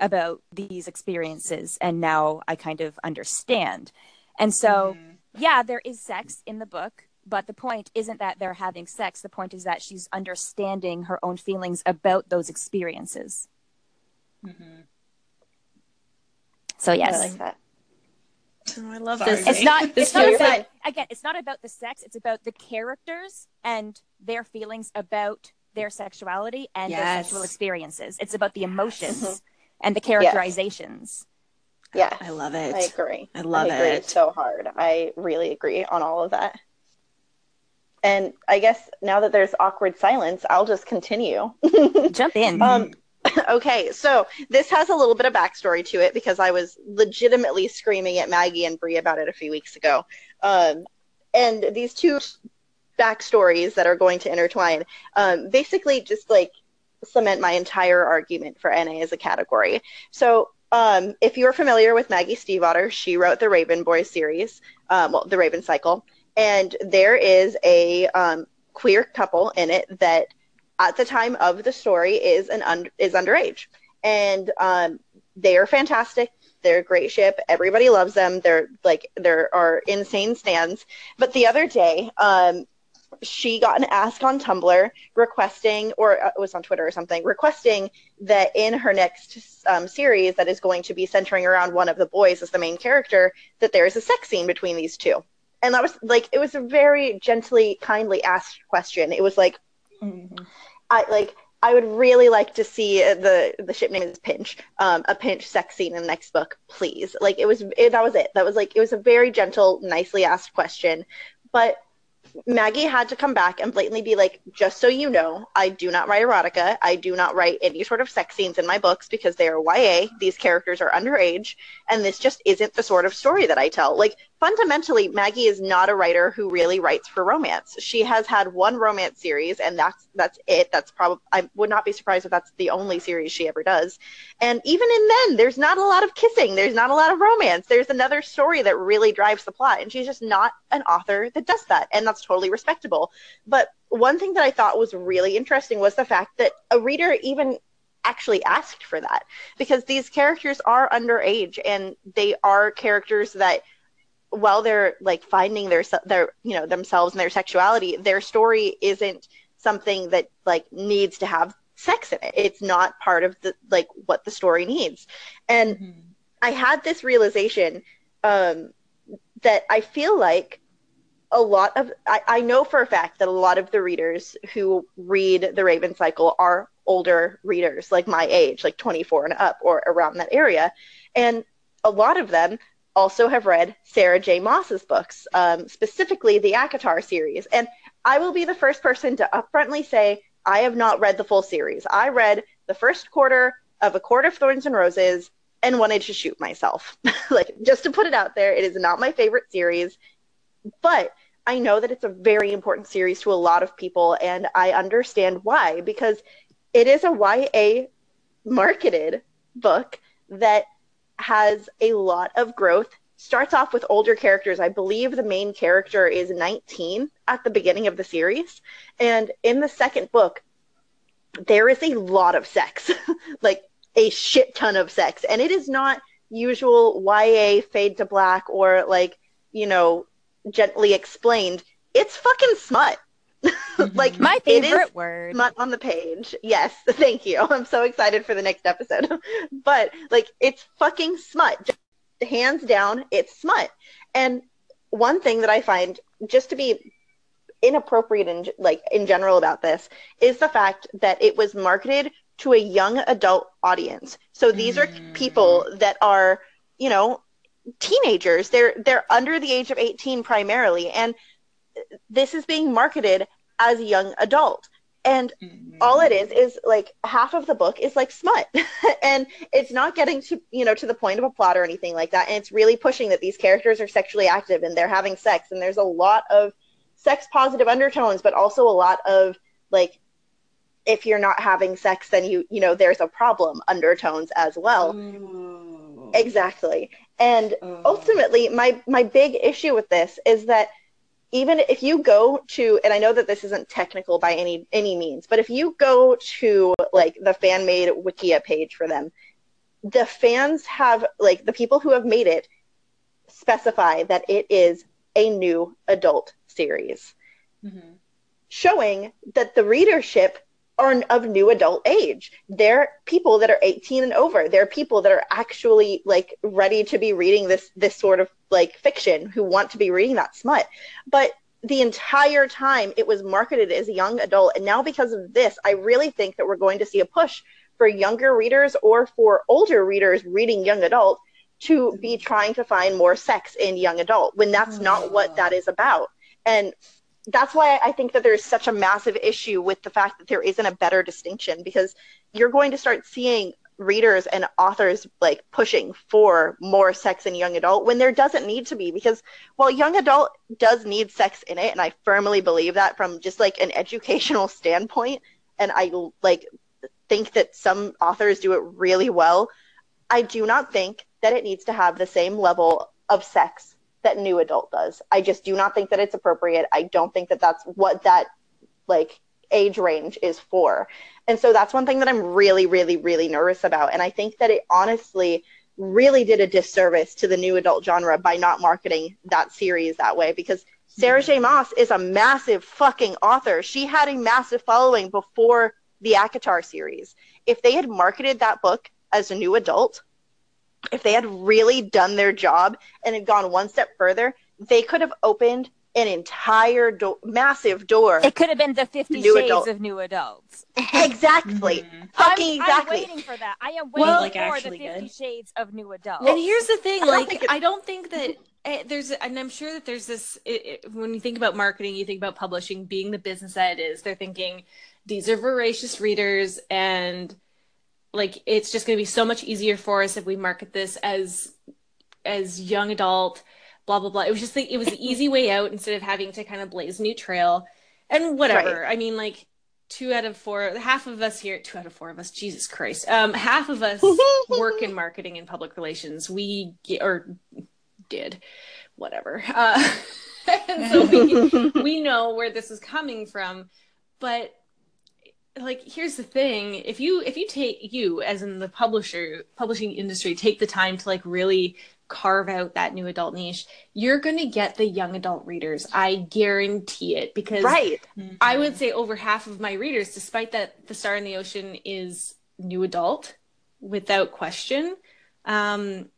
about these experiences and now I kind of understand. And so, Mhm. yeah, there is sex in the book, but the point isn't that they're having sex. The point is that she's understanding her own feelings about those experiences. Mhm. So yes. I like that. Oh, I love *laughs* this. it's not This it's not about again, it's not about the sex, it's about the characters and their feelings about their sexuality and their sexual experiences. It's about the emotions Mhm. and the characterizations. Yeah. I love it. I agree. I love I agree it. so hard. I really agree on all of that. And I guess now that there's awkward silence, I'll just continue. *laughs* Jump in. Um, *laughs* okay, so this has a little bit of backstory to it because I was legitimately screaming at Maggie and Bree about it a few weeks ago. Um, and these two backstories that are going to intertwine um, basically just like cement my entire argument for NA as a category. So, um, if you're familiar with Maggie Stiefvater, she wrote the Raven Boys series, um, well, the Raven Cycle, and there is a um, queer couple in it that at the time of the story is an un- is underage, and um, they are fantastic. They're a great ship. Everybody loves them. They're like there are insane stands. But the other day, um, she got an ask on Tumblr requesting, or uh, it was on Twitter or something, requesting that in her next um, series that is going to be centering around one of the boys as the main character, that there is a sex scene between these two. And that was like it was a very gently, kindly asked question. It was like Mhm. I like I would really like to see the the ship name is Pynch, um, a Pynch sex scene in the next book, please. Like it was it, that was it. That was like it was a very gentle, nicely asked question, but Maggie had to come back and blatantly be like, just so you know, I do not write erotica. I do not write any sort of sex scenes in my books because they are YA. These characters are underage, and this just isn't the sort of story that I tell. Like, fundamentally, Maggie is not a writer who really writes for romance. She has had one romance series, and that's that's it. That's probably I would not be surprised if that's the only series she ever does. And even in then, there's not a lot of kissing. There's not a lot of romance. There's another story that really drives the plot, and she's just not an author that does that, and that's totally respectable. But one thing that I thought was really interesting was the fact that a reader even actually asked for that because these characters are underage and they are characters that while they're like finding their their you know themselves and their sexuality their story isn't something that like needs to have sex in it it's not part of the like what the story needs and Mhm. I had this realization um, that I feel like a lot of I, I know for a fact that a lot of the readers who read the Raven Cycle are older readers, like my age, like 24 and up or around that area, and a lot of them also have read Sarah J. Maas's books, um, specifically the ACOTAR series. And I will be the first person to upfrontly say I have not read the full series. I read the first quarter of A Court of Thorns and Roses and wanted to shoot myself. *laughs* like, just to put it out there, it is not my favorite series, but I know that it's a very important series to a lot of people, and I understand why because it is a YA marketed book that has a lot of growth. Starts off with older characters. I believe the main character is 19 at the beginning of the series. And in the second book, there is a lot of sex, *laughs* like a shit ton of sex. And it is not usual YA fade to black or like, you know, gently explained. It's fucking smut. *laughs* like My favorite word. smut on the page. Yes, *laughs* thank you. I'm so excited for the next episode. *laughs* but like it's fucking smut. Just hands down, it's smut. And one thing that I find just to be inappropriate in like in general about this is the fact that it was marketed to a young adult audience. So these are Mm. people that are, you know, teenagers. They're they're under the age of 18 primarily and this is being marketed as a young adult. And Mhm. all it is is like half of the book is like smut *laughs* and it's not getting to you know to the point of a plot or anything like that and it's really pushing that these characters are sexually active and they're having sex and there's a lot of sex positive undertones but also a lot of like if you're not having sex then you you know there's a problem undertones as well Ooh. exactly and Oh. ultimately my my big issue with this is that even if you go to and i know that this isn't technical by any any means but if you go to like the fan made wikia page for them the fans have like the people who have made it specify that it is a new adult series Mhm. showing that the readership are of new adult age. They're people that are 18 and over. They're people that are actually like ready to be reading this this sort of like fiction who want to be reading that smut. But the entire time it was marketed as a young adult and now because of this, I really think that we're going to see a push for younger readers or for older readers reading young adult to be trying to find more sex in young adult when that's not what that is about. And that's why I think that there's such a massive issue with the fact that there isn't a better distinction because you're going to start seeing readers and authors like pushing for more sex in young adult when there doesn't need to be because while young adult does need sex in it and I firmly believe that from just like an *laughs* educational standpoint and I like think that some authors do it really well I do not think that it needs to have the same level of sex that new adult does. I just do not think that it's appropriate. I don't think that that's what that like age range is for. And so that's one thing that I'm really really really nervous about and I think that it honestly really did a disservice to the new adult genre by not marketing that series that way because mm-hmm. Sarah J. Maas is a massive fucking author. She had a massive following before the ACOTAR series. If they had marketed that book as a new adult, if they had really done their job and had gone one step further, they could have opened an entire do- massive door. It could have been the Fifty New Shades adult. of New Adults. exactly. Mhm. Fucking I'm, exactly. I'm waiting for that. I am waiting Well- Like, for the Fifty good. Shades of New Adults. and here's the thing I don't like think it- i don't think that eh, there's and i'm sure that there's this it, it, when you think about marketing you think about publishing being the business that it is they're thinking these are voracious readers and like it's just going to be so much easier for us if we market this as as young adult blah blah blah. It was just the, it was the *laughs* easy way out instead of having to kind of blaze a new trail. And whatever. I mean like two out of four half of us here two out of four of us jesus christ. Um half of us *laughs* work in marketing and public relations. We get, or did. Whatever. Uh *laughs* and so we we know where this is coming from. But like here's the thing if you if you take you as in the publisher publishing industry take the time to like really carve out that new adult niche you're going to get the young adult readers i guarantee it because right. Mhm. I would say over half of my readers, despite that The Star in the Ocean is new adult, without question. Um,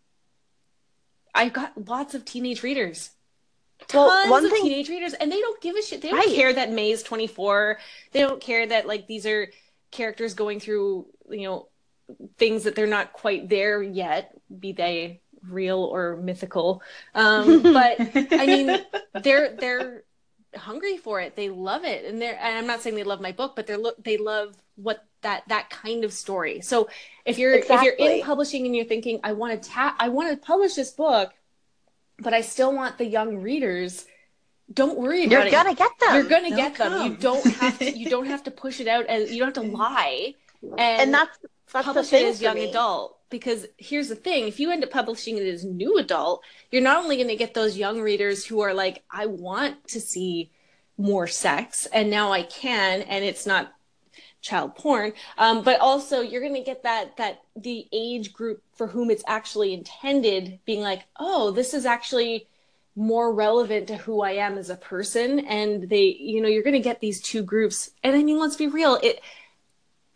I've got lots of teenage readers. Well, Tons one of thing- teenage readers, and they don't give a shit. They don't Right. care that May's 24. They don't care that like these are characters going through, you know, things that they're not quite there yet, be they real or mythical. Um, but I mean, *laughs* they're they're hungry for it. They love it, and they're. And I'm not saying they love my book, but they're lo- they love what that that kind of story. So if you're if you're in publishing and you're thinking, I want to tap, I want to publish this book, but I still want the young readers. Don't worry about it. You're gonna get them. You're gonna They'll get them. You don't have to. You don't *laughs* have to push it out and you don't have to lie. And, and that's that's the publish thing it as young me. adult because here's the thing if you end up publishing it as new adult you're not only going to get those young readers who are like i want to see more sex and now i can and it's not child porn um, but also you're going to get that that the age group for whom it's actually intended being like oh this is actually more relevant to who i am as a person and they you know you're going to get these two groups and i mean let's be real it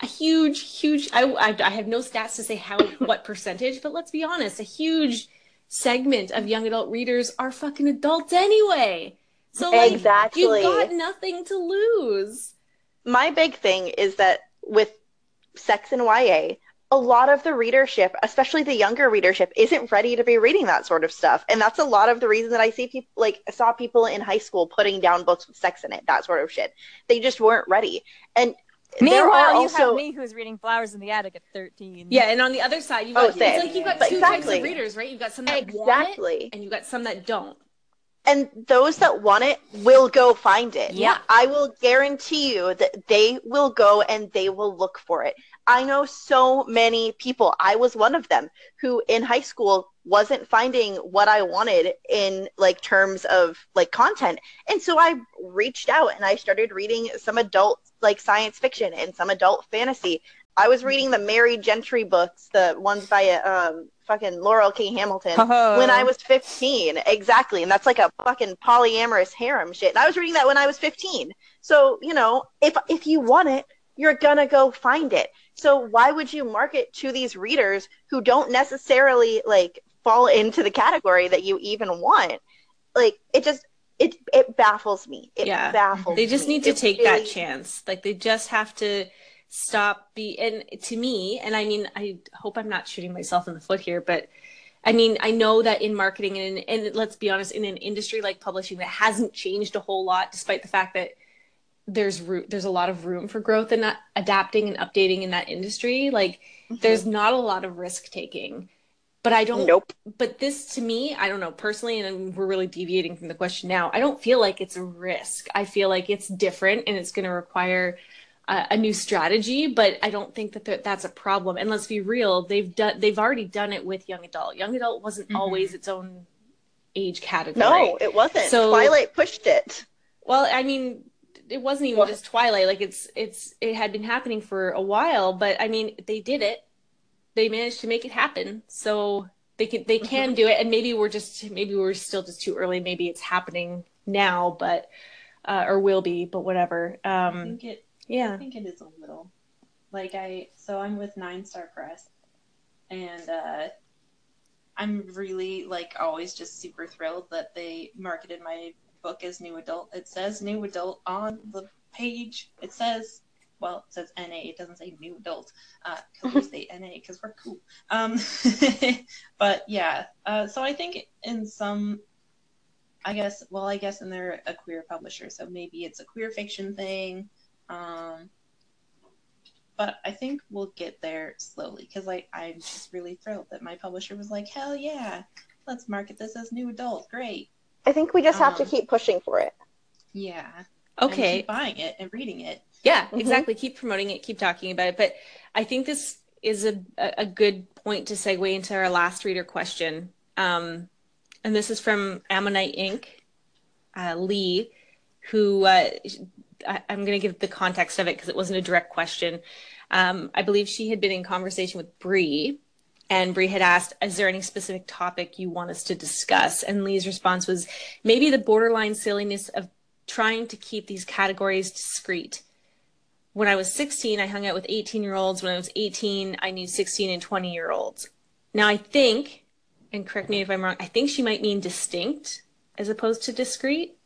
a huge, huge. I, I, I have no stats to say how what percentage, but let's be honest, a huge segment of young adult readers are fucking adults anyway. So like, Exactly. you've got nothing to lose. My big thing is that with sex and YA, a lot of the readership, especially the younger readership, isn't ready to be reading that sort of stuff. And that's a lot of the reason that I see people like I saw people in high school putting down books with sex in it, that sort of shit. They just weren't ready. And Meanwhile, you also have me who's reading Flowers in the Attic at 13. Yeah, and on the other side, you've Oh, got same. it's like you've got But two types of readers, right? You've got some that want it, exactly. and you've got some that don't. And those that want it will go find it. Yeah. I will guarantee you that they will go and they will look for it. I know so many people, I was one of them, who in high school wasn't finding what I wanted in like terms of like content. And so I reached out and I started reading some adult like science fiction and some adult fantasy. I was reading the Merry Gentry books, the ones by um fucking Laurell K. Hamilton when I was 15. Exactly. And that's like a fucking polyamorous harem shit. And I was reading that when I was 15. So, you know, if if you want it, you're gonna go find it. So why would you market to these readers who don't necessarily like fall into the category that you even want? Like it just it it baffles me. It Yeah. baffles They just me. need to It take really- that chance. Like they just have to stop be and to me, and I mean I hope I'm not shooting myself in the foot here, but I mean, I know that in marketing and, and let's be honest, in an industry like publishing that hasn't changed a whole lot, despite the fact that there's ro- there's a lot of room for growth and adapting and updating in that industry. Like, mm-hmm. there's not a lot of risk taking. But I don't. Nope. But this, to me, I don't know personally, and we're really deviating from the question now. I don't feel like it's a risk. I feel like it's different, and it's going to require a, a new strategy. But I don't think that that's a problem. And let's be real, they've done they've already done it with young adult. Young adult wasn't Mhm. always its own age category. No, it wasn't. So- Twilight pushed it. Well, I mean, it wasn't even Well- just Twilight. Like it's it's it had been happening for a while, but I mean, they did it. They managed to make it happen. So they can they can do it, and maybe we're just maybe we're still just too early. Maybe it's happening now, but uh, or will be, but whatever. I Um, think it I think it is a little. Like I so I'm with NineStar Press and uh I'm really like always just super thrilled that they marketed my book as new adult. It says new adult on the page. It says well, it says NA. It doesn't say new adult because *laughs* we say NA because we're cool. Um, *laughs* but yeah, uh, so I think in some, I guess, well, I guess, and they're a queer publisher, so maybe it's a queer fiction thing. Um, but I think we'll get there slowly because like I'm just really thrilled that my publisher was like, hell yeah, let's market this as new adult. Great. I think we just have to Um, keep pushing for it. Yeah. And okay. keep buying it and reading it. Yeah, Mhm. exactly. Keep promoting it, keep talking about it. But I think this is a, a good point to segue into our last reader question. Um, and this is from Ammonite Inc., uh, Lee, who uh, I, I'm going to give the context of it because it wasn't a direct question. Um, I believe she had been in conversation with Bree, and Bree had asked, "Is there any specific topic you want us to discuss?" And Lee's response was, "Maybe the borderline silliness of trying to keep these categories discreet." When I was 16, I hung out with 18 year olds. When I was 18, I knew 16 and 20 year olds. Now, I think, and correct me if I'm wrong, I think she might mean distinct as opposed to discreet,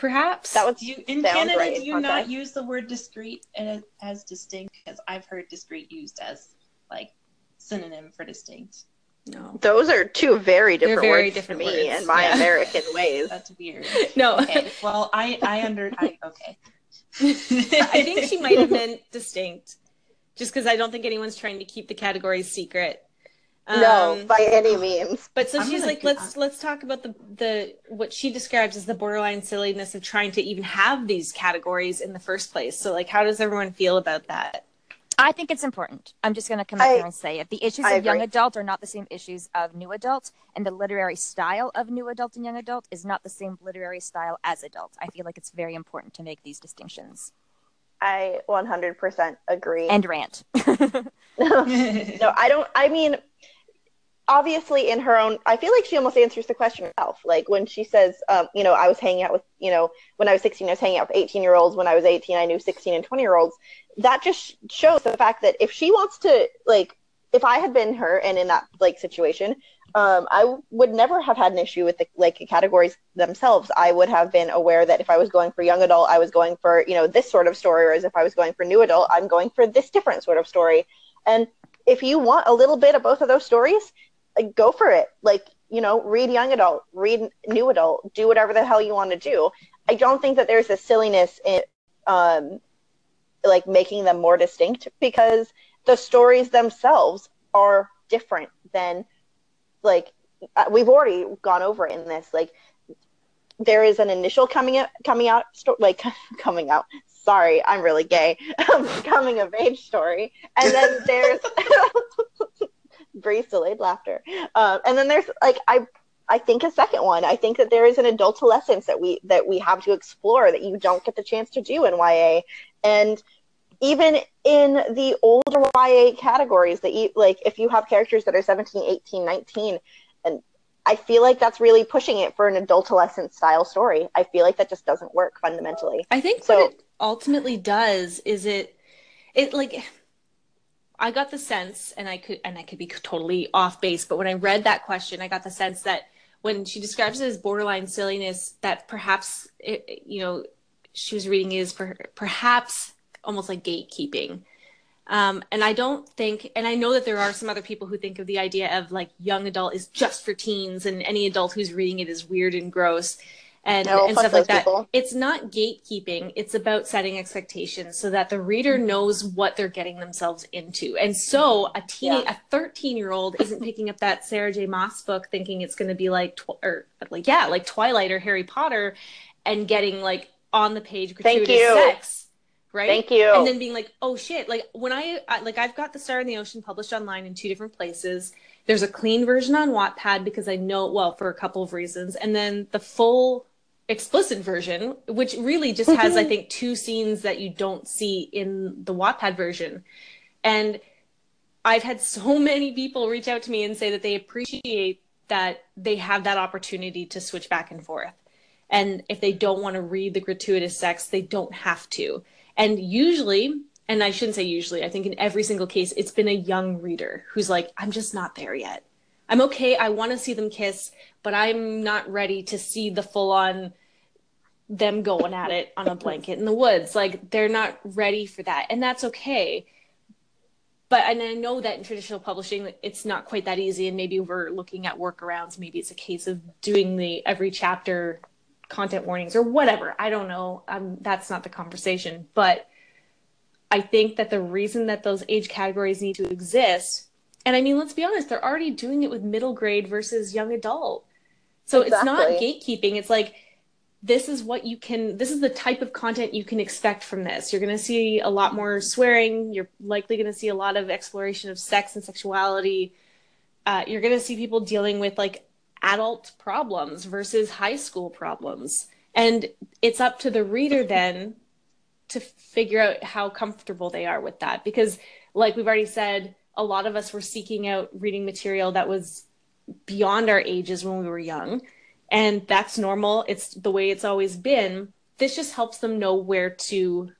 perhaps. That would you in Canada right do you not context. use the word discreet as, as distinct? Because I've heard discreet used as like synonym for distinct. no. Those are two very They're different very words different for me words, and my yeah. American *laughs* ways. That's weird. No. Okay. Well, I I under I okay. *laughs* I think she might have meant *laughs* distinct, just because I don't think anyone's trying to keep the categories secret. No, Um, by any means. But so I'm she's like, let's let's talk about the the what she describes as the borderline silliness of trying to even have these categories in the first place. So like, how does everyone feel about that? I think it's important. I'm just going to come out I- here and say it. The issues I of young adult are not the same issues of new adult, and the literary style of new adult and young adult is not the same literary style as adult. I feel like it's very important to make these distinctions. I 100% agree. And rant. *laughs* *laughs* no, I don't. I mean, obviously, in her own, I feel like she almost answers the question herself. Like when she says, um, you know, I was hanging out with, you know, when I was 16, I was hanging out with 18 year olds. When I was 18, I knew 16 and 20 year olds. That just shows the fact that if she wants to, like, if I had been her and in that like situation, um, I w- would never have had an issue with the like categories themselves. I would have been aware that if I was going for young adult, I was going for you know this sort of story, whereas if I was going for new adult, I'm going for this different sort of story. And if you want a little bit of both of those stories, like go for it. Like, you know, read young adult, read new adult, do whatever the hell you want to do. I don't think that there's a silliness in um like making them more distinct because the stories themselves are different than like uh, we've already gone over in this like there is an initial coming out coming out sto- like *laughs* coming out sorry i'm really gay *laughs* coming of age story and then there's *laughs* Bree's delayed laughter uh, and then there's like i i think a second one i think that there is an adult adultolescence that we that we have to explore that you don't get the chance to do in ya and even in the older YA categories that you like if you have characters that are 17, 18, 19 and I feel like that's really pushing it for an adult adolescent style story. I feel like that just doesn't work fundamentally. I think so, what it ultimately does is it it like I got the sense and I could and I could be totally off base, but when I read that question, I got the sense that when she describes it as borderline silliness that perhaps it, you know she was reading is for perhaps almost like gatekeeping. Um, and I don't think, and I know that there are some other people who think of the idea of like young adult is just for teens, and any adult who's reading it is weird and gross, and, no, and stuff like that. People. It's not gatekeeping; it's about setting expectations so that the reader mm-hmm. knows what they're getting themselves into. And so, a teen, yeah. a thirteen-year-old isn't picking up that Sarah J. Maas book thinking it's going to be like, tw- or like yeah, like Twilight or Harry Potter, and getting like on the page gratuitous sex right thank you and then being like oh shit like when I, I, like i've got the star in the ocean published online in two different places there's a clean version on wattpad because i know well for a couple of reasons and then the full explicit version which really just mm-hmm. has i think two scenes that you don't see in the wattpad version and i've had so *laughs* many people reach out to me and say that they appreciate that they have that opportunity to switch back and forth and if they don't want to read the gratuitous sex they don't have to and usually, and I shouldn't say usually, I think in every single case, it's been a young reader who's like, I'm just not there yet. I'm okay. I want to see them kiss, but I'm not ready to see the full on them going at it on a blanket in the woods. Like they're not ready for that. And that's okay. But and I know that in traditional publishing it's not quite that easy and maybe we're looking at workarounds. Maybe it's a case of doing the every chapter content warnings or whatever. I don't know. Um, that's not the conversation. But I think that the reason that those age categories need to exist, and I mean, let's be honest, they're already doing it with middle grade versus young adult. So exactly. it's not gatekeeping. It's like, this is what you can, this is the type of content you can expect from this. You're going to see a lot more swearing. You're likely going to see a lot of exploration of sex and sexuality. Uh, you're going to see people dealing with like adult problems versus high school problems. And it's up to the reader then to figure out how comfortable they are with that. Because, like we've already said, a lot of us were seeking out reading material that was beyond our ages when we were young. And that's normal. It's the way it's always been. This just helps them know where to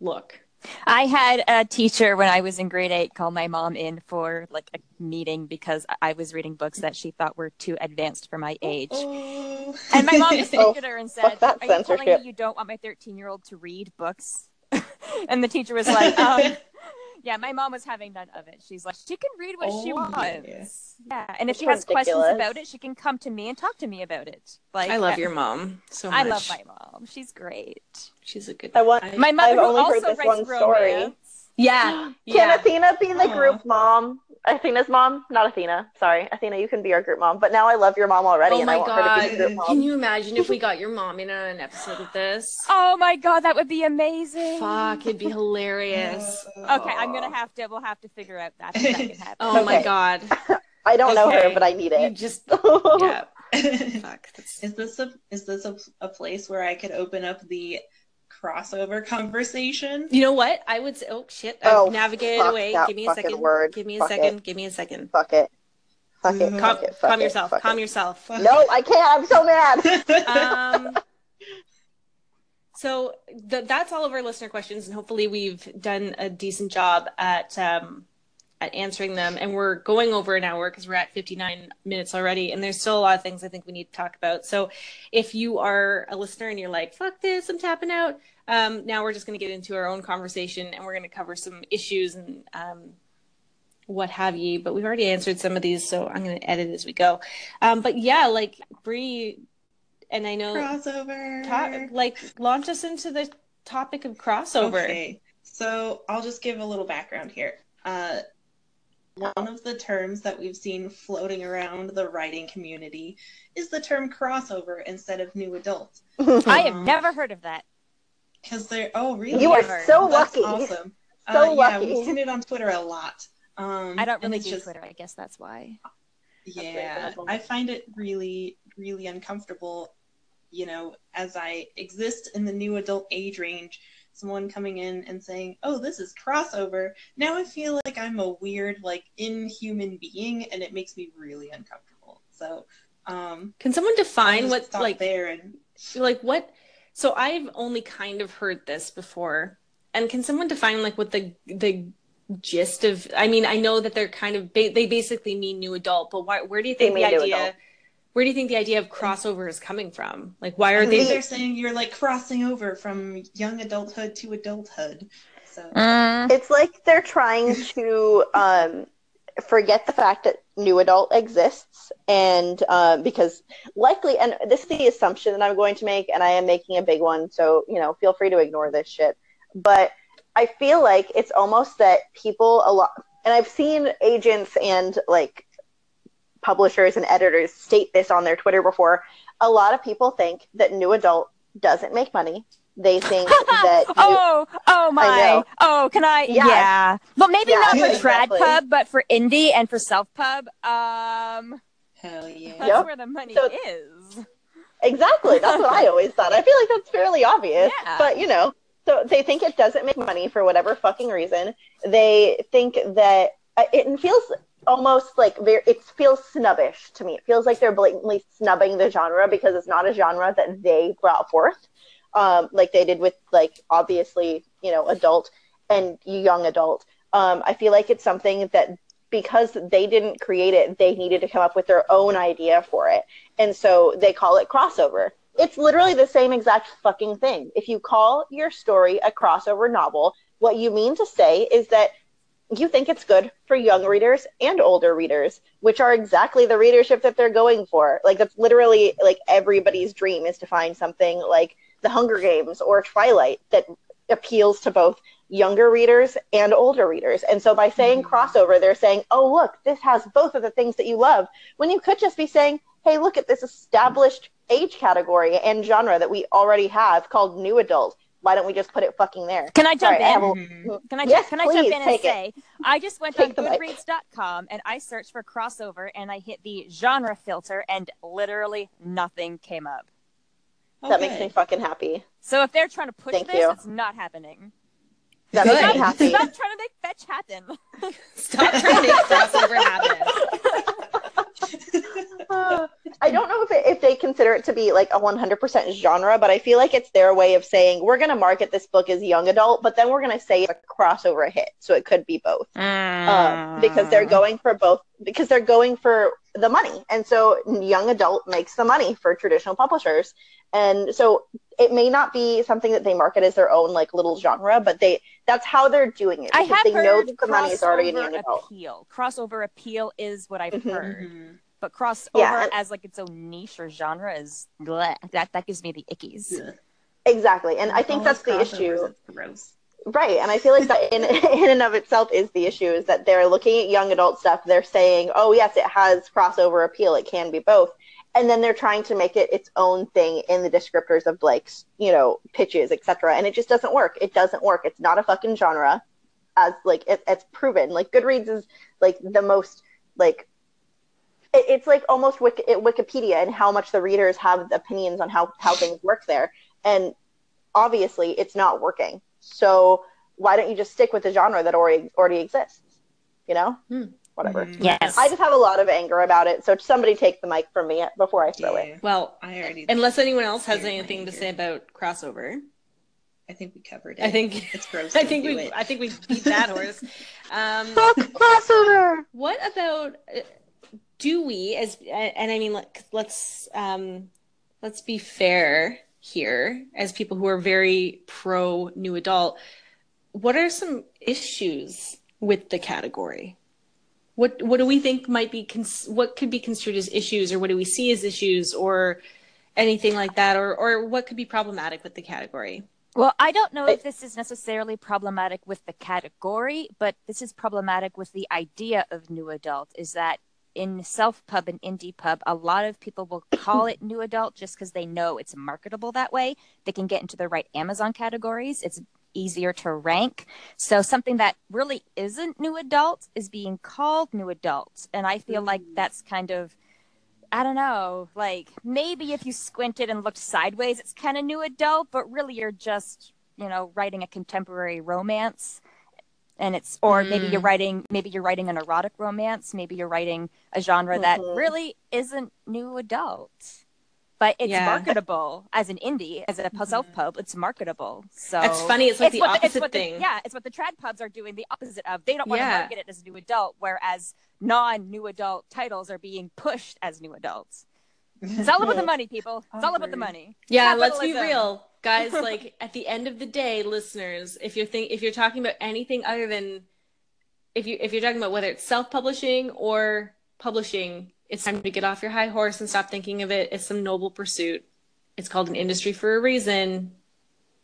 look. I had a teacher when I was in grade eight call my mom in for like a meeting because I was reading books that she thought were too advanced for my age. Oh. And my mom just *laughs* looked at her and said, Are you telling me you don't want my 13 year old to read books? *laughs* and the teacher was like, um, Yeah, my mom was having none of it. She's like, She can read what oh, she wants. Yeah. And if she has ridiculous. questions about it, she can come to me and talk to me about it. Like I love eh, your mom so much. I love my mom. She's great. She's a good I want, my mother I've only also heard this one story. Yeah. *gasps* Can yeah. Athena be the uh-huh. group mom? Athena's mom, not Athena. Sorry, Athena, you can be our group mom. But now I love your mom already. Oh my god! Can you imagine if we *laughs* got your mom in an episode of this? Oh my god, that would be amazing. Fuck, it'd be hilarious. *laughs* okay, I'm gonna have to. We'll have to figure out that. that can *laughs* happen. oh okay. my god. I don't okay. know her, but I need it. You just yeah. Fuck. That's... Is this a is this a, a place where I could open up the crossover conversation. You know what? I would say, oh shit, I've oh, navigated away. Give me a second. Word. Give me a fuck second. It. Give me a second. Fuck it. Fuck it. Calm, fuck it. Fuck calm it. yourself. Fuck calm it. yourself. No, I can't. I'm so mad. *laughs* um, so th- that's all of our listener questions, and hopefully we've done a decent job at um, at answering them. And we're going over an hour because we're at 59 minutes already. And there's still a lot of things I think we need to talk about. So if you are a listener and you're like, fuck this, I'm tapping out, um, now we're just going to get into our own conversation and we're going to cover some issues and um, what have you. But we've already answered some of these, so I'm going to edit as we go. Um, but yeah, like Bree, and I know Crossover. ta- like launch us into the topic of crossover. Okay, so I'll just give a little background here. Uh, one of the terms that we've seen floating around the writing community is the term crossover instead of new adult. *laughs* I have Um, never heard of that. Because they're oh really? You are Never. so That's lucky. awesome. *laughs* So uh, Yeah, lucky. we've seen it on Twitter a lot. Um, I don't really it's do just- Twitter. I guess that's why. Yeah, reasonable. I find it really, really uncomfortable. You know, as I exist in the new adult age range, someone coming in and saying, "Oh, this is crossover." Now I feel like I'm a weird, like inhuman being, and it makes me really uncomfortable. So, um, Can someone define just what like there and like what so i've only kind of heard this before and can someone define like what the the gist of i mean i know that they're kind of ba- they basically mean new adult but why, where do you They think the idea adult. Where do you think the idea of crossover is coming from like why are I think they they're saying you're like crossing over from young adulthood to adulthood. So, Mm. It's like they're trying to um, forget the fact that new adult exists, and uh, because likely, and this is the assumption that I'm going to make, and I am making a big one, so you know, feel free to ignore this shit. But I feel like it's almost that people a lot, and I've seen agents and like publishers and editors state this on their Twitter before. A lot of people think that new adult doesn't make money. They think *laughs* that new- oh, oh my. Oh, can I? Yeah. Yeah. Well, maybe Yeah, not for exactly. Trad Pub, but for Indie and for Self Pub, um, hell yeah. that's Yep. where the money So- is. Exactly. That's what I always thought. I feel like that's fairly obvious. Yeah. But, you know, so they think it doesn't make money for whatever fucking reason. They think that uh, it feels almost like very, it feels snubbish to me. It feels like they're blatantly snubbing the genre because it's not a genre that they brought forth. Um, like they did with like obviously, you know, adult and young adult. Um, I feel like it's something that because they didn't create it, they needed to come up with their own idea for it. And so they call it crossover. It's literally the same exact fucking thing. If you call your story a crossover novel, what you mean to say is that you think it's good for young readers and older readers, which are exactly the readership that they're going for. Like that's literally like everybody's dream is to find something like The Hunger Games or Twilight that appeals to both younger readers and older readers. And so by saying Mhm. crossover, they're saying, "Oh, look, this has both of the things that you love." When you could just be saying, "Hey, look at this established age category and genre that we already have called new adult. Why don't we just put it fucking there?" Can I jump Sorry, in? have a- Mhm. Can I, Yes, can I jump please, in and take it. say, I just went Take on the. Goodreads.com and I searched for crossover and I hit the genre filter and literally nothing came up. That makes me fucking happy. So if they're trying to push Thank this, you. it's not happening. That Good. makes me Stop, happy. stop trying to make fetch happen. stop trying to make crossover happen *laughs* Uh, I don't know if it, if they consider it to be like a 100% genre, but I feel like it's their way of saying we're going to market this book as young adult, but then we're going to say it's a crossover hit, so it could be both. Um, because they're going for both because they're going for the money, and so young adult makes the money for traditional publishers, and so it may not be something that they market as their own like little genre, but they that's how they're doing it I have they know heard that the money is already in crossover young adult. appeal. Crossover appeal is what I've Mhm. heard, Mhm. But crossover Yeah, and- as like its own niche or genre is bleh. that that gives me the ickies. Yeah. Exactly, and I think All that's the issue. Gross. Right, and I feel like that in *laughs* in and of itself is the issue is that they're looking at young adult stuff. They're saying, "Oh yes, it has crossover appeal. It can be both," and then they're trying to make it its own thing in the descriptors of like you know pitches, etc. And it just doesn't work. It doesn't work. It's not a fucking genre, as like it, it's proven. Like Goodreads is like the most like it, it's like almost Wiki, Wikipedia and how much the readers have opinions on how how things work there, and obviously it's not working. So why don't you just stick with the genre that already already exists? You know, Hmm. whatever. Mhm. Yes. I just have a lot of anger about it. So somebody take the mic from me before I throw it. Well I already. unless anyone else has Here's my anything to say about crossover I think we covered it. i think it's *laughs* gross. i think we it. i think we beat that horse *laughs* um Fuck crossover. What about uh, do we as and I mean like let's um let's be fair here as people who are very pro new adult. What are some issues with the category? What what do we think might be cons- what could be construed as issues, or what do we see as issues, or anything like that, or or what could be problematic with the category? Well, I don't know if this is necessarily problematic with the category, but this is problematic with the idea of new adult. Is that in self pub and indie pub, a lot of people will call it new adult just because they know it's marketable that way. They can get into the right Amazon categories. It's easier to rank. So something that really isn't new adult is being called new adult. And I feel like mm. that's kind of I don't know, like maybe if you squinted and looked sideways, it's kind of new adult, but really you're just, you know, writing a contemporary romance and it's or mm. maybe you're mm. writing maybe you're writing an erotic romance maybe you're writing a genre mm-hmm. that really isn't new adult but it's yeah. marketable as an indie as a mm-hmm. self pub it's marketable so it's funny it's like it's the opposite the, thing the, yeah it's what the trad pubs are doing the opposite of they don't want yeah. to market it as new adult whereas non new adult titles are being pushed as new adults it's all about the *laughs* money people it's all about the money yeah let's be real guys *laughs* like at the end of the day listeners if you're think if you're talking about anything other than if you if you're talking about whether it's self-publishing or publishing it's time to get off your high horse and stop thinking of it as some noble pursuit it's called an industry for a reason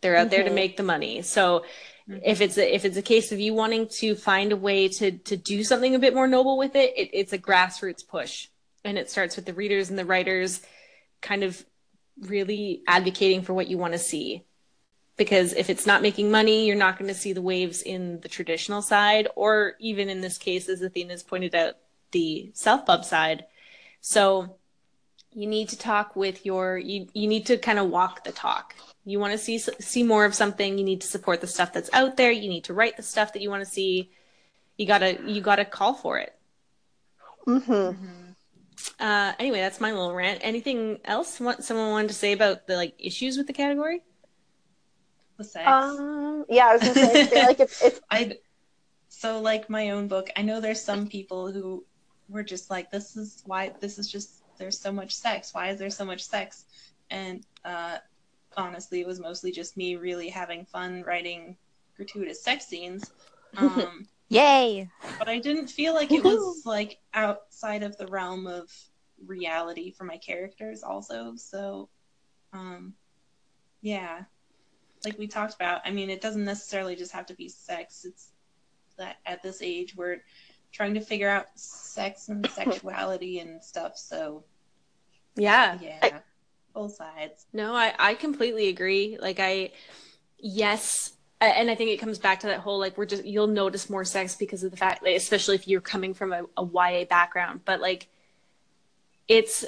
they're out mm-hmm. there to mm-hmm. make the money so mm-hmm. if it's a, if it's a case of you wanting to find a way to to do something a bit more noble with it, it it's a grassroots push and it starts with the readers and the writers kind of really advocating for what you want to see. Because if it's not making money you're not going to see the waves in the traditional side or even in this case as athena's pointed out the self pub side. So you need to talk with your you, you need to kind of walk the talk. You want to see see more of something you need to support the stuff that's out there you need to write the stuff that you want to see. You gotta you gotta call for it. Mm-hmm. Mm-hmm uh, anyway, that's my little rant. Anything else what someone wanted to say about the like issues with the category? The sex. Um, yeah, I was gonna say, I feel like it's, *laughs* it's... I so like my own book. I know there's some people who were just like, this is why this is just there's so much sex. Why is there so much sex? And uh, honestly, it was mostly just me really having fun writing gratuitous sex scenes. *laughs* Um, Yay! But I didn't feel like it was like outside of the realm of reality for my characters also. So um yeah. Like we talked about, I mean it doesn't necessarily just have to be sex. It's that at this age we're trying to figure out sex and *laughs* sexuality and stuff, so yeah. Yeah. Both sides. No, I I completely agree. Like I yes, and I think it comes back to that whole like we're just you'll notice more sex because of the fact, like, especially if you're coming from a, a YA background. But like, it's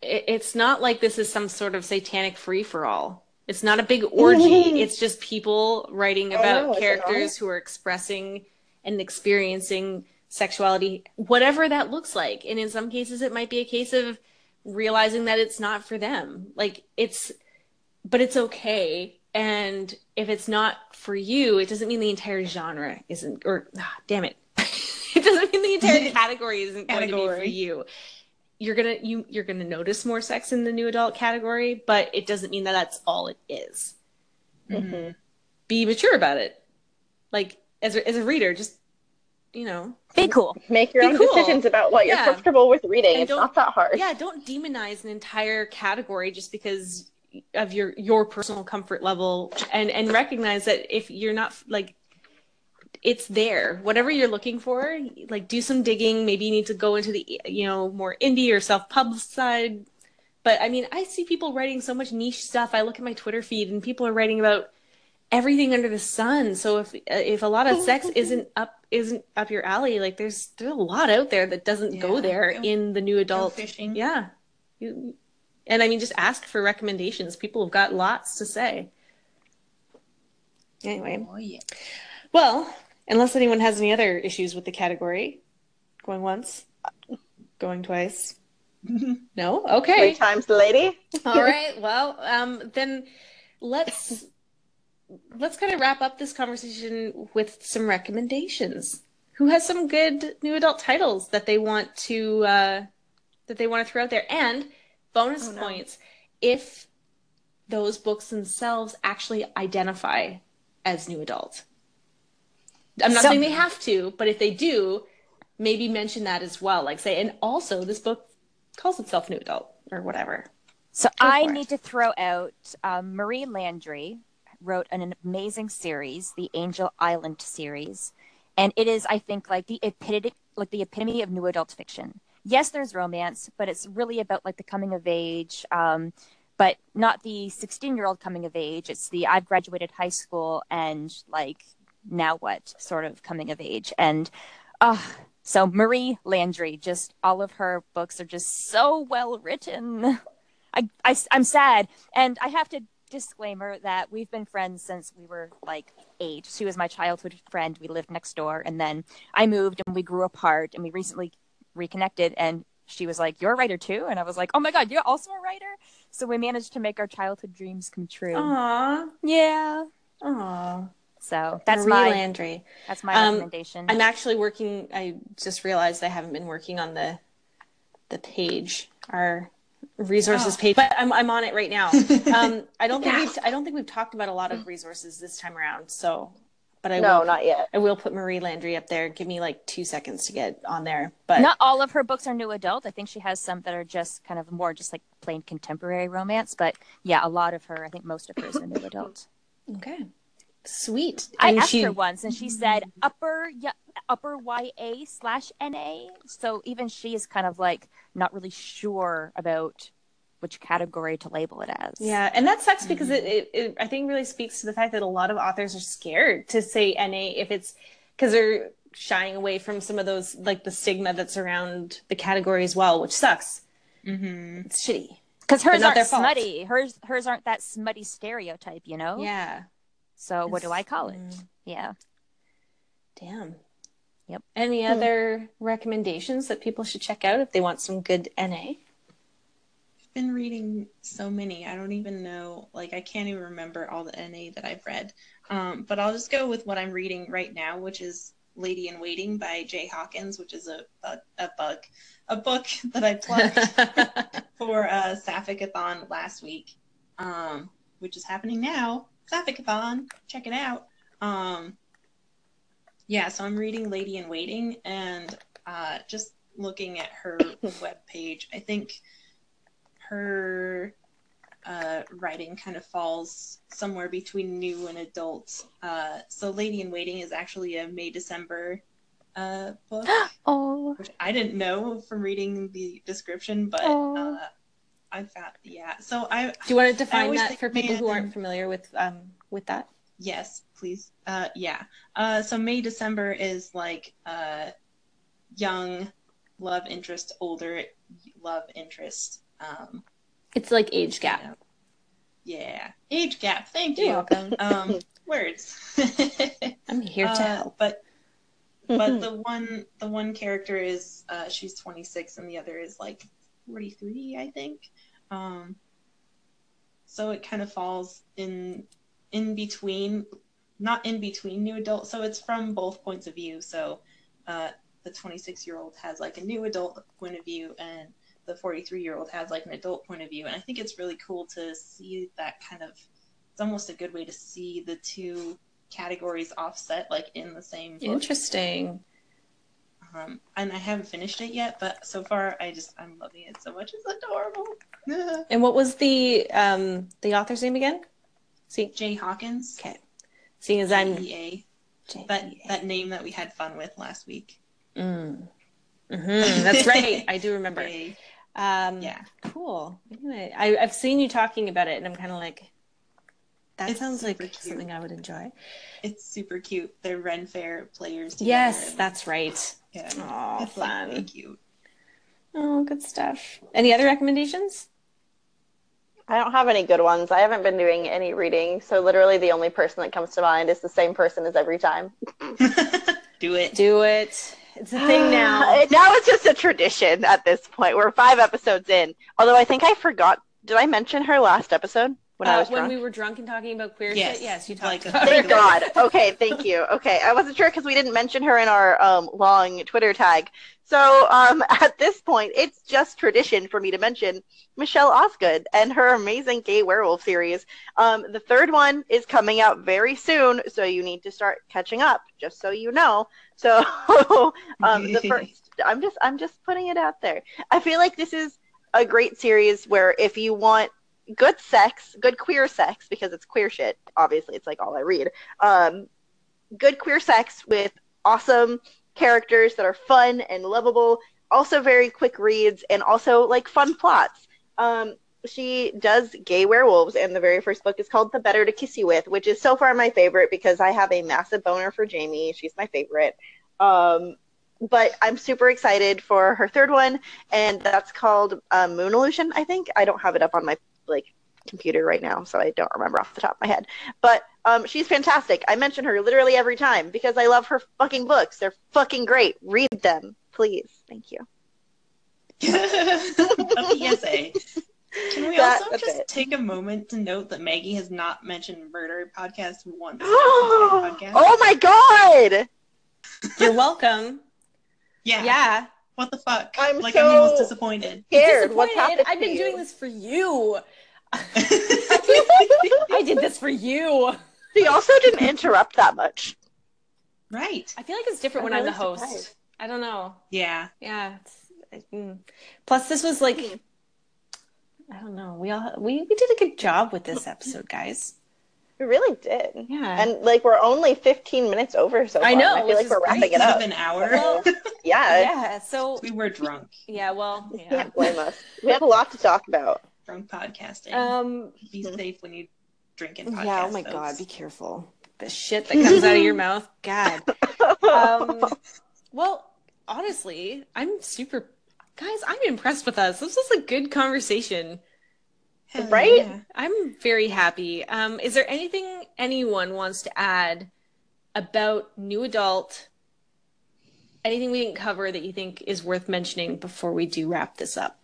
it's not like this is some sort of satanic free for all. It's not a big orgy. Mm-hmm. it's just people writing about know, characters who are expressing and experiencing sexuality, whatever that looks like. And in some cases, it might be a case of realizing that it's not for them. Like it's, but it's okay and if it's not for you, it doesn't mean the entire genre isn't, or ah, damn it, *laughs* it doesn't mean the entire *laughs* category isn't category. going to be for you. You're gonna you you're gonna notice more sex in the new adult category, but it doesn't mean that that's all it is. Mm-hmm. Be mature about it. Like as a, as a reader, just you know, be cool. Make your be own cool. decisions about what you're comfortable with reading. And it's not that hard. Yeah, don't demonize an entire category just because of your your personal comfort level and and recognize that if you're not like it's there. Whatever you're looking for like do some digging. Maybe you need to go into the you know more indie or self pub side. But i mean i see people writing so much niche stuff. I look at my twitter feed and people are writing about everything under the sun. So if if a lot of sex *laughs* isn't up isn't up your alley like there's there's a lot out there that doesn't yeah. go there in the new adult. fishing. Yeah. You, and I mean, just ask for recommendations. People have got lots to say. Anyway. Oh, yeah. Well, unless anyone has any other issues with the category, going once, going twice. *laughs* no? Okay. Three times the lady. All *laughs* right. Well, um, then let's let's kind of wrap up this conversation with some recommendations. Who has some good new adult titles that they want to uh, that they want to throw out there? And bonus oh, no. points if those books themselves actually identify as new adult. I'm not so, saying they have to, but if they do, maybe mention that as well. Like say, and also this book calls itself New Adult or whatever. So Go I for it. need to throw out um, Marie Landry wrote an amazing series, the Angel Island series, and it is, I think, like the epitome, like the epitome of new adult fiction. Yes, there's romance, but it's really about like the coming of age, um, but not the 16 year old coming of age. It's the I've graduated high school and like now what sort of coming of age, and uh, so Marie Landry, just all of her books are just so well written. I, I, am sad. And I have to disclaimer that we've been friends since we were like eight. She was my childhood friend. We lived next door. And then I moved and we grew apart and we recently reconnected. And she was like, You're a writer too? And I was like, Oh my God, you're also a writer? So we managed to make our childhood dreams come true. Aw, Yeah. aw. So that's Marie my Landry. that's my Um, recommendation. I'm actually working. I just realized I haven't been working on the the page, our resources Oh. page, but I'm I'm on it right now. *laughs* Um, I don't think Yeah. we've I don't think we've talked about a lot of resources this time around. So, but I no, will not yet. I will put Marie Landry up there. Give me like two seconds to get on there. But Not all of her books are new adult. I think she has some that are just kind of more just like plain contemporary romance. But yeah, a lot of her, I think most of hers are new adult. *coughs* okay, sweet. I And asked she- her once, and she said upper y- upper YA slash NA. So even she is kind of like not really sure about which category to label it as. Yeah, and that sucks because Mm-hmm. it, it, it I think really speaks to the fact that a lot of authors are scared to say NA if it's because they're shying away from some of those like the stigma that's around the category as well, which sucks. Mm-hmm. It's shitty. because hers aren't their fault. smutty. Hers hers aren't that smutty stereotype, you know. Yeah. So what do I call it? Mm, Yeah. Damn. Yep. Any other recommendations that people should check out if they want some good NA? Been reading so many. I don't even know. Like, I can't even remember all the NA that I've read. Um, but I'll just go with what I'm reading right now, which is Lady in Waiting by Jay Hawkins, which is a a, a bug, a book *laughs* that I plugged *laughs* for uh, Sapphicathon last week, um, which is happening now. Sapphicathon, check it out. Um, yeah, so I'm reading Lady in Waiting and uh, just looking at her *laughs* webpage. I think her uh, writing kind of falls somewhere between new and adult. Uh, so Lady in Waiting is actually a May December uh, book *gasps* Oh. which I didn't know from reading the description, but Aw. uh, I found yeah. So I Do you want to define that for people who aren't familiar with um with that? yes, please. Uh, yeah. Uh, so May December is like uh, young love interest, older love interest. Um, It's like age gap. you know. Yeah, age gap. Thank You're welcome. Um, *laughs* words. *laughs* I'm here to Uh, help. But but the one the one character is uh, she's 26 and the other is like 43 i think um, so it kind of falls in in between not in between new adult so it's from both points of view so uh, the 26 year old has like a new adult point of view and the 43 year old has like an adult point of view and i think it's really cool to see that kind of it's almost a good way to see the two categories offset like in the same book. Interesting. Um, and I haven't finished it yet, but so far I just I'm loving it so much. It's adorable. *laughs* And what was the um the author's name again? See, Jay Hawkins. okay. Seeing as I'm EA. J- That that name that we had fun with last week. Mm. Mhm, That's right. *laughs* I do remember. Jay. Um, Yeah. Cool. Anyway, I, I've seen you talking about it, and I'm kind of like, that It's sounds like cute. something I would enjoy. It's super cute. They're Ren Fair players. together, Yes, and- that's right. yeah. Oh, it's like fun. cute. Oh, good stuff. Any other recommendations? I don't have any good ones. I haven't been doing any reading, so literally the only person that comes to mind is the same person as every time. *laughs* Do it. Do it. It's a thing now. *sighs* now it's just a tradition at this point. We're five episodes in. Although I think I forgot. Did I mention her last episode? When I Uh, was when drunk? we were drunk and talking about queer Yes, shit, yes, you talked like a- about Thank it. *laughs* God. Okay, thank you. Okay, I wasn't sure because we didn't mention her in our um, long Twitter tag. So um, *laughs* at this point, it's just tradition for me to mention Michelle Osgood and her amazing gay werewolf series. Um, the third one is coming out very soon, so you need to start catching up. Just so you know. So *laughs* um, the first, I'm just, I'm just putting it out there. I feel like this is a great series where if you want good sex, good queer sex, because it's queer shit. Obviously, it's like all I read. Um, good queer sex with awesome characters that are fun and lovable. Also, very quick reads and also like fun plots. Um, she does gay werewolves, and the very first book is called "The Better to Kiss You With," which is so far my favorite because I have a massive boner for Jamie. She's my favorite. Um, but I'm super excited for her third one, and that's called uh, Moon Illusion. I think I don't have it up on my like computer right now, so I don't remember off the top of my head. But um, she's fantastic. I mention her literally every time because I love her fucking books. They're fucking great. Read them, please. Thank you. a PSA. Can we *laughs* That- also just it. take a moment to note that Maggie has not mentioned Murder Podcast once? in the entire podcast? *gasps* oh my god! You're welcome. yeah. Yeah. What the fuck? I'm like so- I'm almost disappointed. Scared. What's Disappointed. happened I've been to doing this for you. I did this for you. She also didn't interrupt that much. right. I feel like it's different I'm when I'm really the host. surprised. I don't know. Yeah. Yeah. Mm. Plus, this was like, I don't know. We all we, we did a good job with this episode, guys. We really did. Yeah. And like we're only 15 minutes over so far. I know, I feel like we're wrapping it up. an hour. Well, Yeah. yeah. So we were drunk. yeah. Well. Yeah. Can't blame us. We have a lot to talk about. Drunk podcasting. Um. Be safe when you drink and podcast. Yeah. Oh my. God. Be careful. The shit that comes out of your mouth. *laughs* God. *laughs* Um. Well, honestly, I'm super. Guys, I'm impressed with us. This was a good conversation. Hell Right? yeah. I'm very happy. Um, is there anything anyone wants to add about new adult? Anything we didn't cover that you think is worth mentioning before we do wrap this up?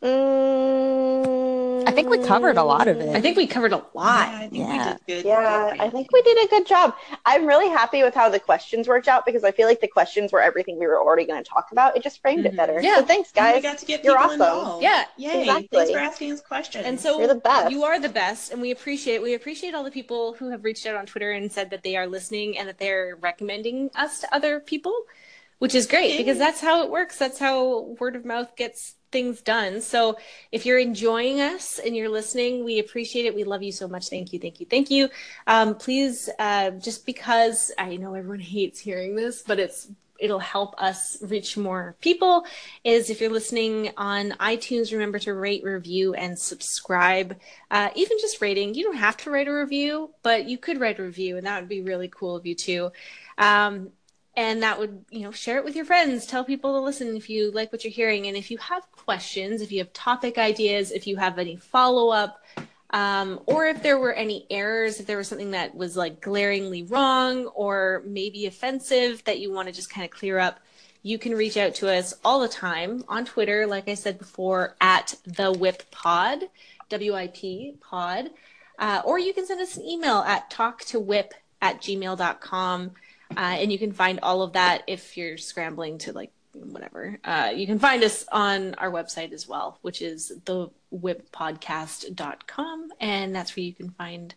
Mm, I think we covered a lot of it. I think we covered a Yeah, lot. I think Yeah. we did good. Yeah, I think we did a good job. I'm really happy with how the questions worked out because I feel like the questions were everything we were already going to talk about. It just framed it Mhm. better. Yeah. So thanks, And we guys. got to get You're people awesome. involved. Yeah. Yay. Exactly. Thanks for asking us questions. And so You're the best. You are the best, and we appreciate we appreciate all the people who have reached out on Twitter and said that they are listening and that they're recommending us to other people, which is great Yay. because that's how it works. That's how word of mouth gets things done. So if you're enjoying us and you're listening, we appreciate it. We love you so much. Thank you, thank you, thank you. Um, please, uh, just because I know everyone *laughs* hates hearing this, but it's it'll help us reach more people is if you're listening on iTunes, remember to rate, review, and subscribe. Uh, even just rating, you don't have to write a review, but you could write a review, and that would be really cool of you too. Um, and that would, you know, share it with your friends. Tell people to listen if you like what you're hearing. And if you have questions, if you have topic ideas, if you have any follow up, um, or if there were any errors, if there was something that was like glaringly wrong or maybe offensive that you want to just kind of clear up, you can reach out to us all the time on Twitter, like I said before, at the WIP Pod, W I P Pod, uh, or you can send us an email at talktowip at gmail.com. Uh, and you can find all of that if you're scrambling to like whatever. Uh, you can find us on our website as well, which is thewippodcast.com. And that's where you can find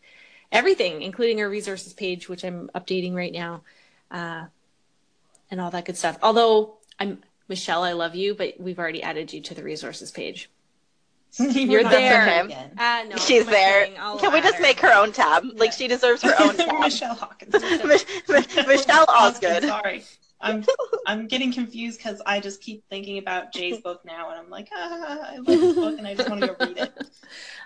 everything, including our resources page, which I'm updating right now, uh, and all that good stuff. Although I'm Michelle, I love you, but we've already added you to the resources page. You're there. that. Uh, no, She's my there. Can we add just make her own tab? Like she deserves her own *laughs* tab. Michelle Hawkins. *laughs* Mich- Mich- Michelle *laughs* Osgood. Sorry. I'm I'm getting confused because I just keep thinking about Jay's book now, and I'm like, ah, I love this book, and I just want to go read it.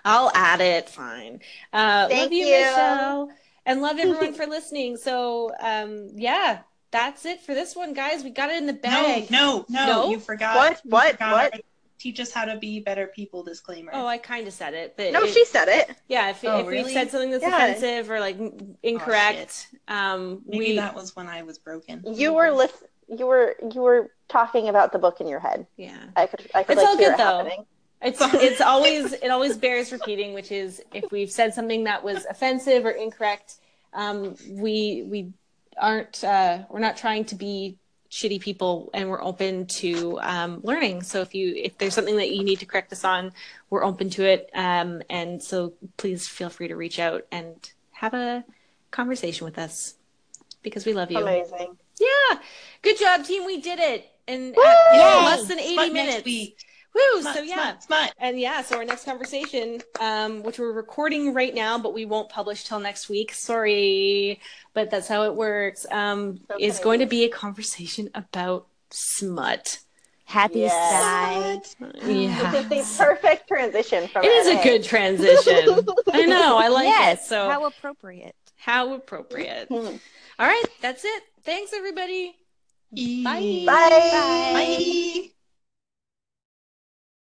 I'll add it. Fine. Uh, love Thank you, you. Michelle, and love everyone for listening. So, um, yeah, that's it for this one, guys. We got it in the bag. no, no, No? You forgot. What? you What? forgot What? our Teach us how to be better people. Disclaimer. Oh, I kind of said it, but No, it- she said it. yeah. If, Oh, if we said something that's Yeah. offensive or like incorrect, um, Maybe we that was when I was broken. You were list- You were you were talking about the book in your head. yeah. I could I could It's like all hear good, it though. happening. It's it's always it always bears repeating, which is if we've said something that was offensive or incorrect, um, we we aren't uh, we're not trying to be shitty people, and we're open to um, learning. So if you if there's something that you need to correct us on, we're open to it. Um, and so please feel free to reach out and have a conversation with us because we love you. Amazing. Yeah, good job, team. We did it in uh, in Yay! less than eighty Smut minutes. Next. Woo! Smut, so yeah, smut, smut. and yeah, so our next conversation, um, which we're recording right now, but we won't publish till next week. Sorry, but that's how it works. Um, So is going to be a conversation about smut. Happy Yes. side. Yeah, This is the perfect transition from it is a good transition. I know, I like yes. it. So how appropriate. how appropriate. Hmm. All right, that's it. Thanks, everybody. Bye. Bye. Bye.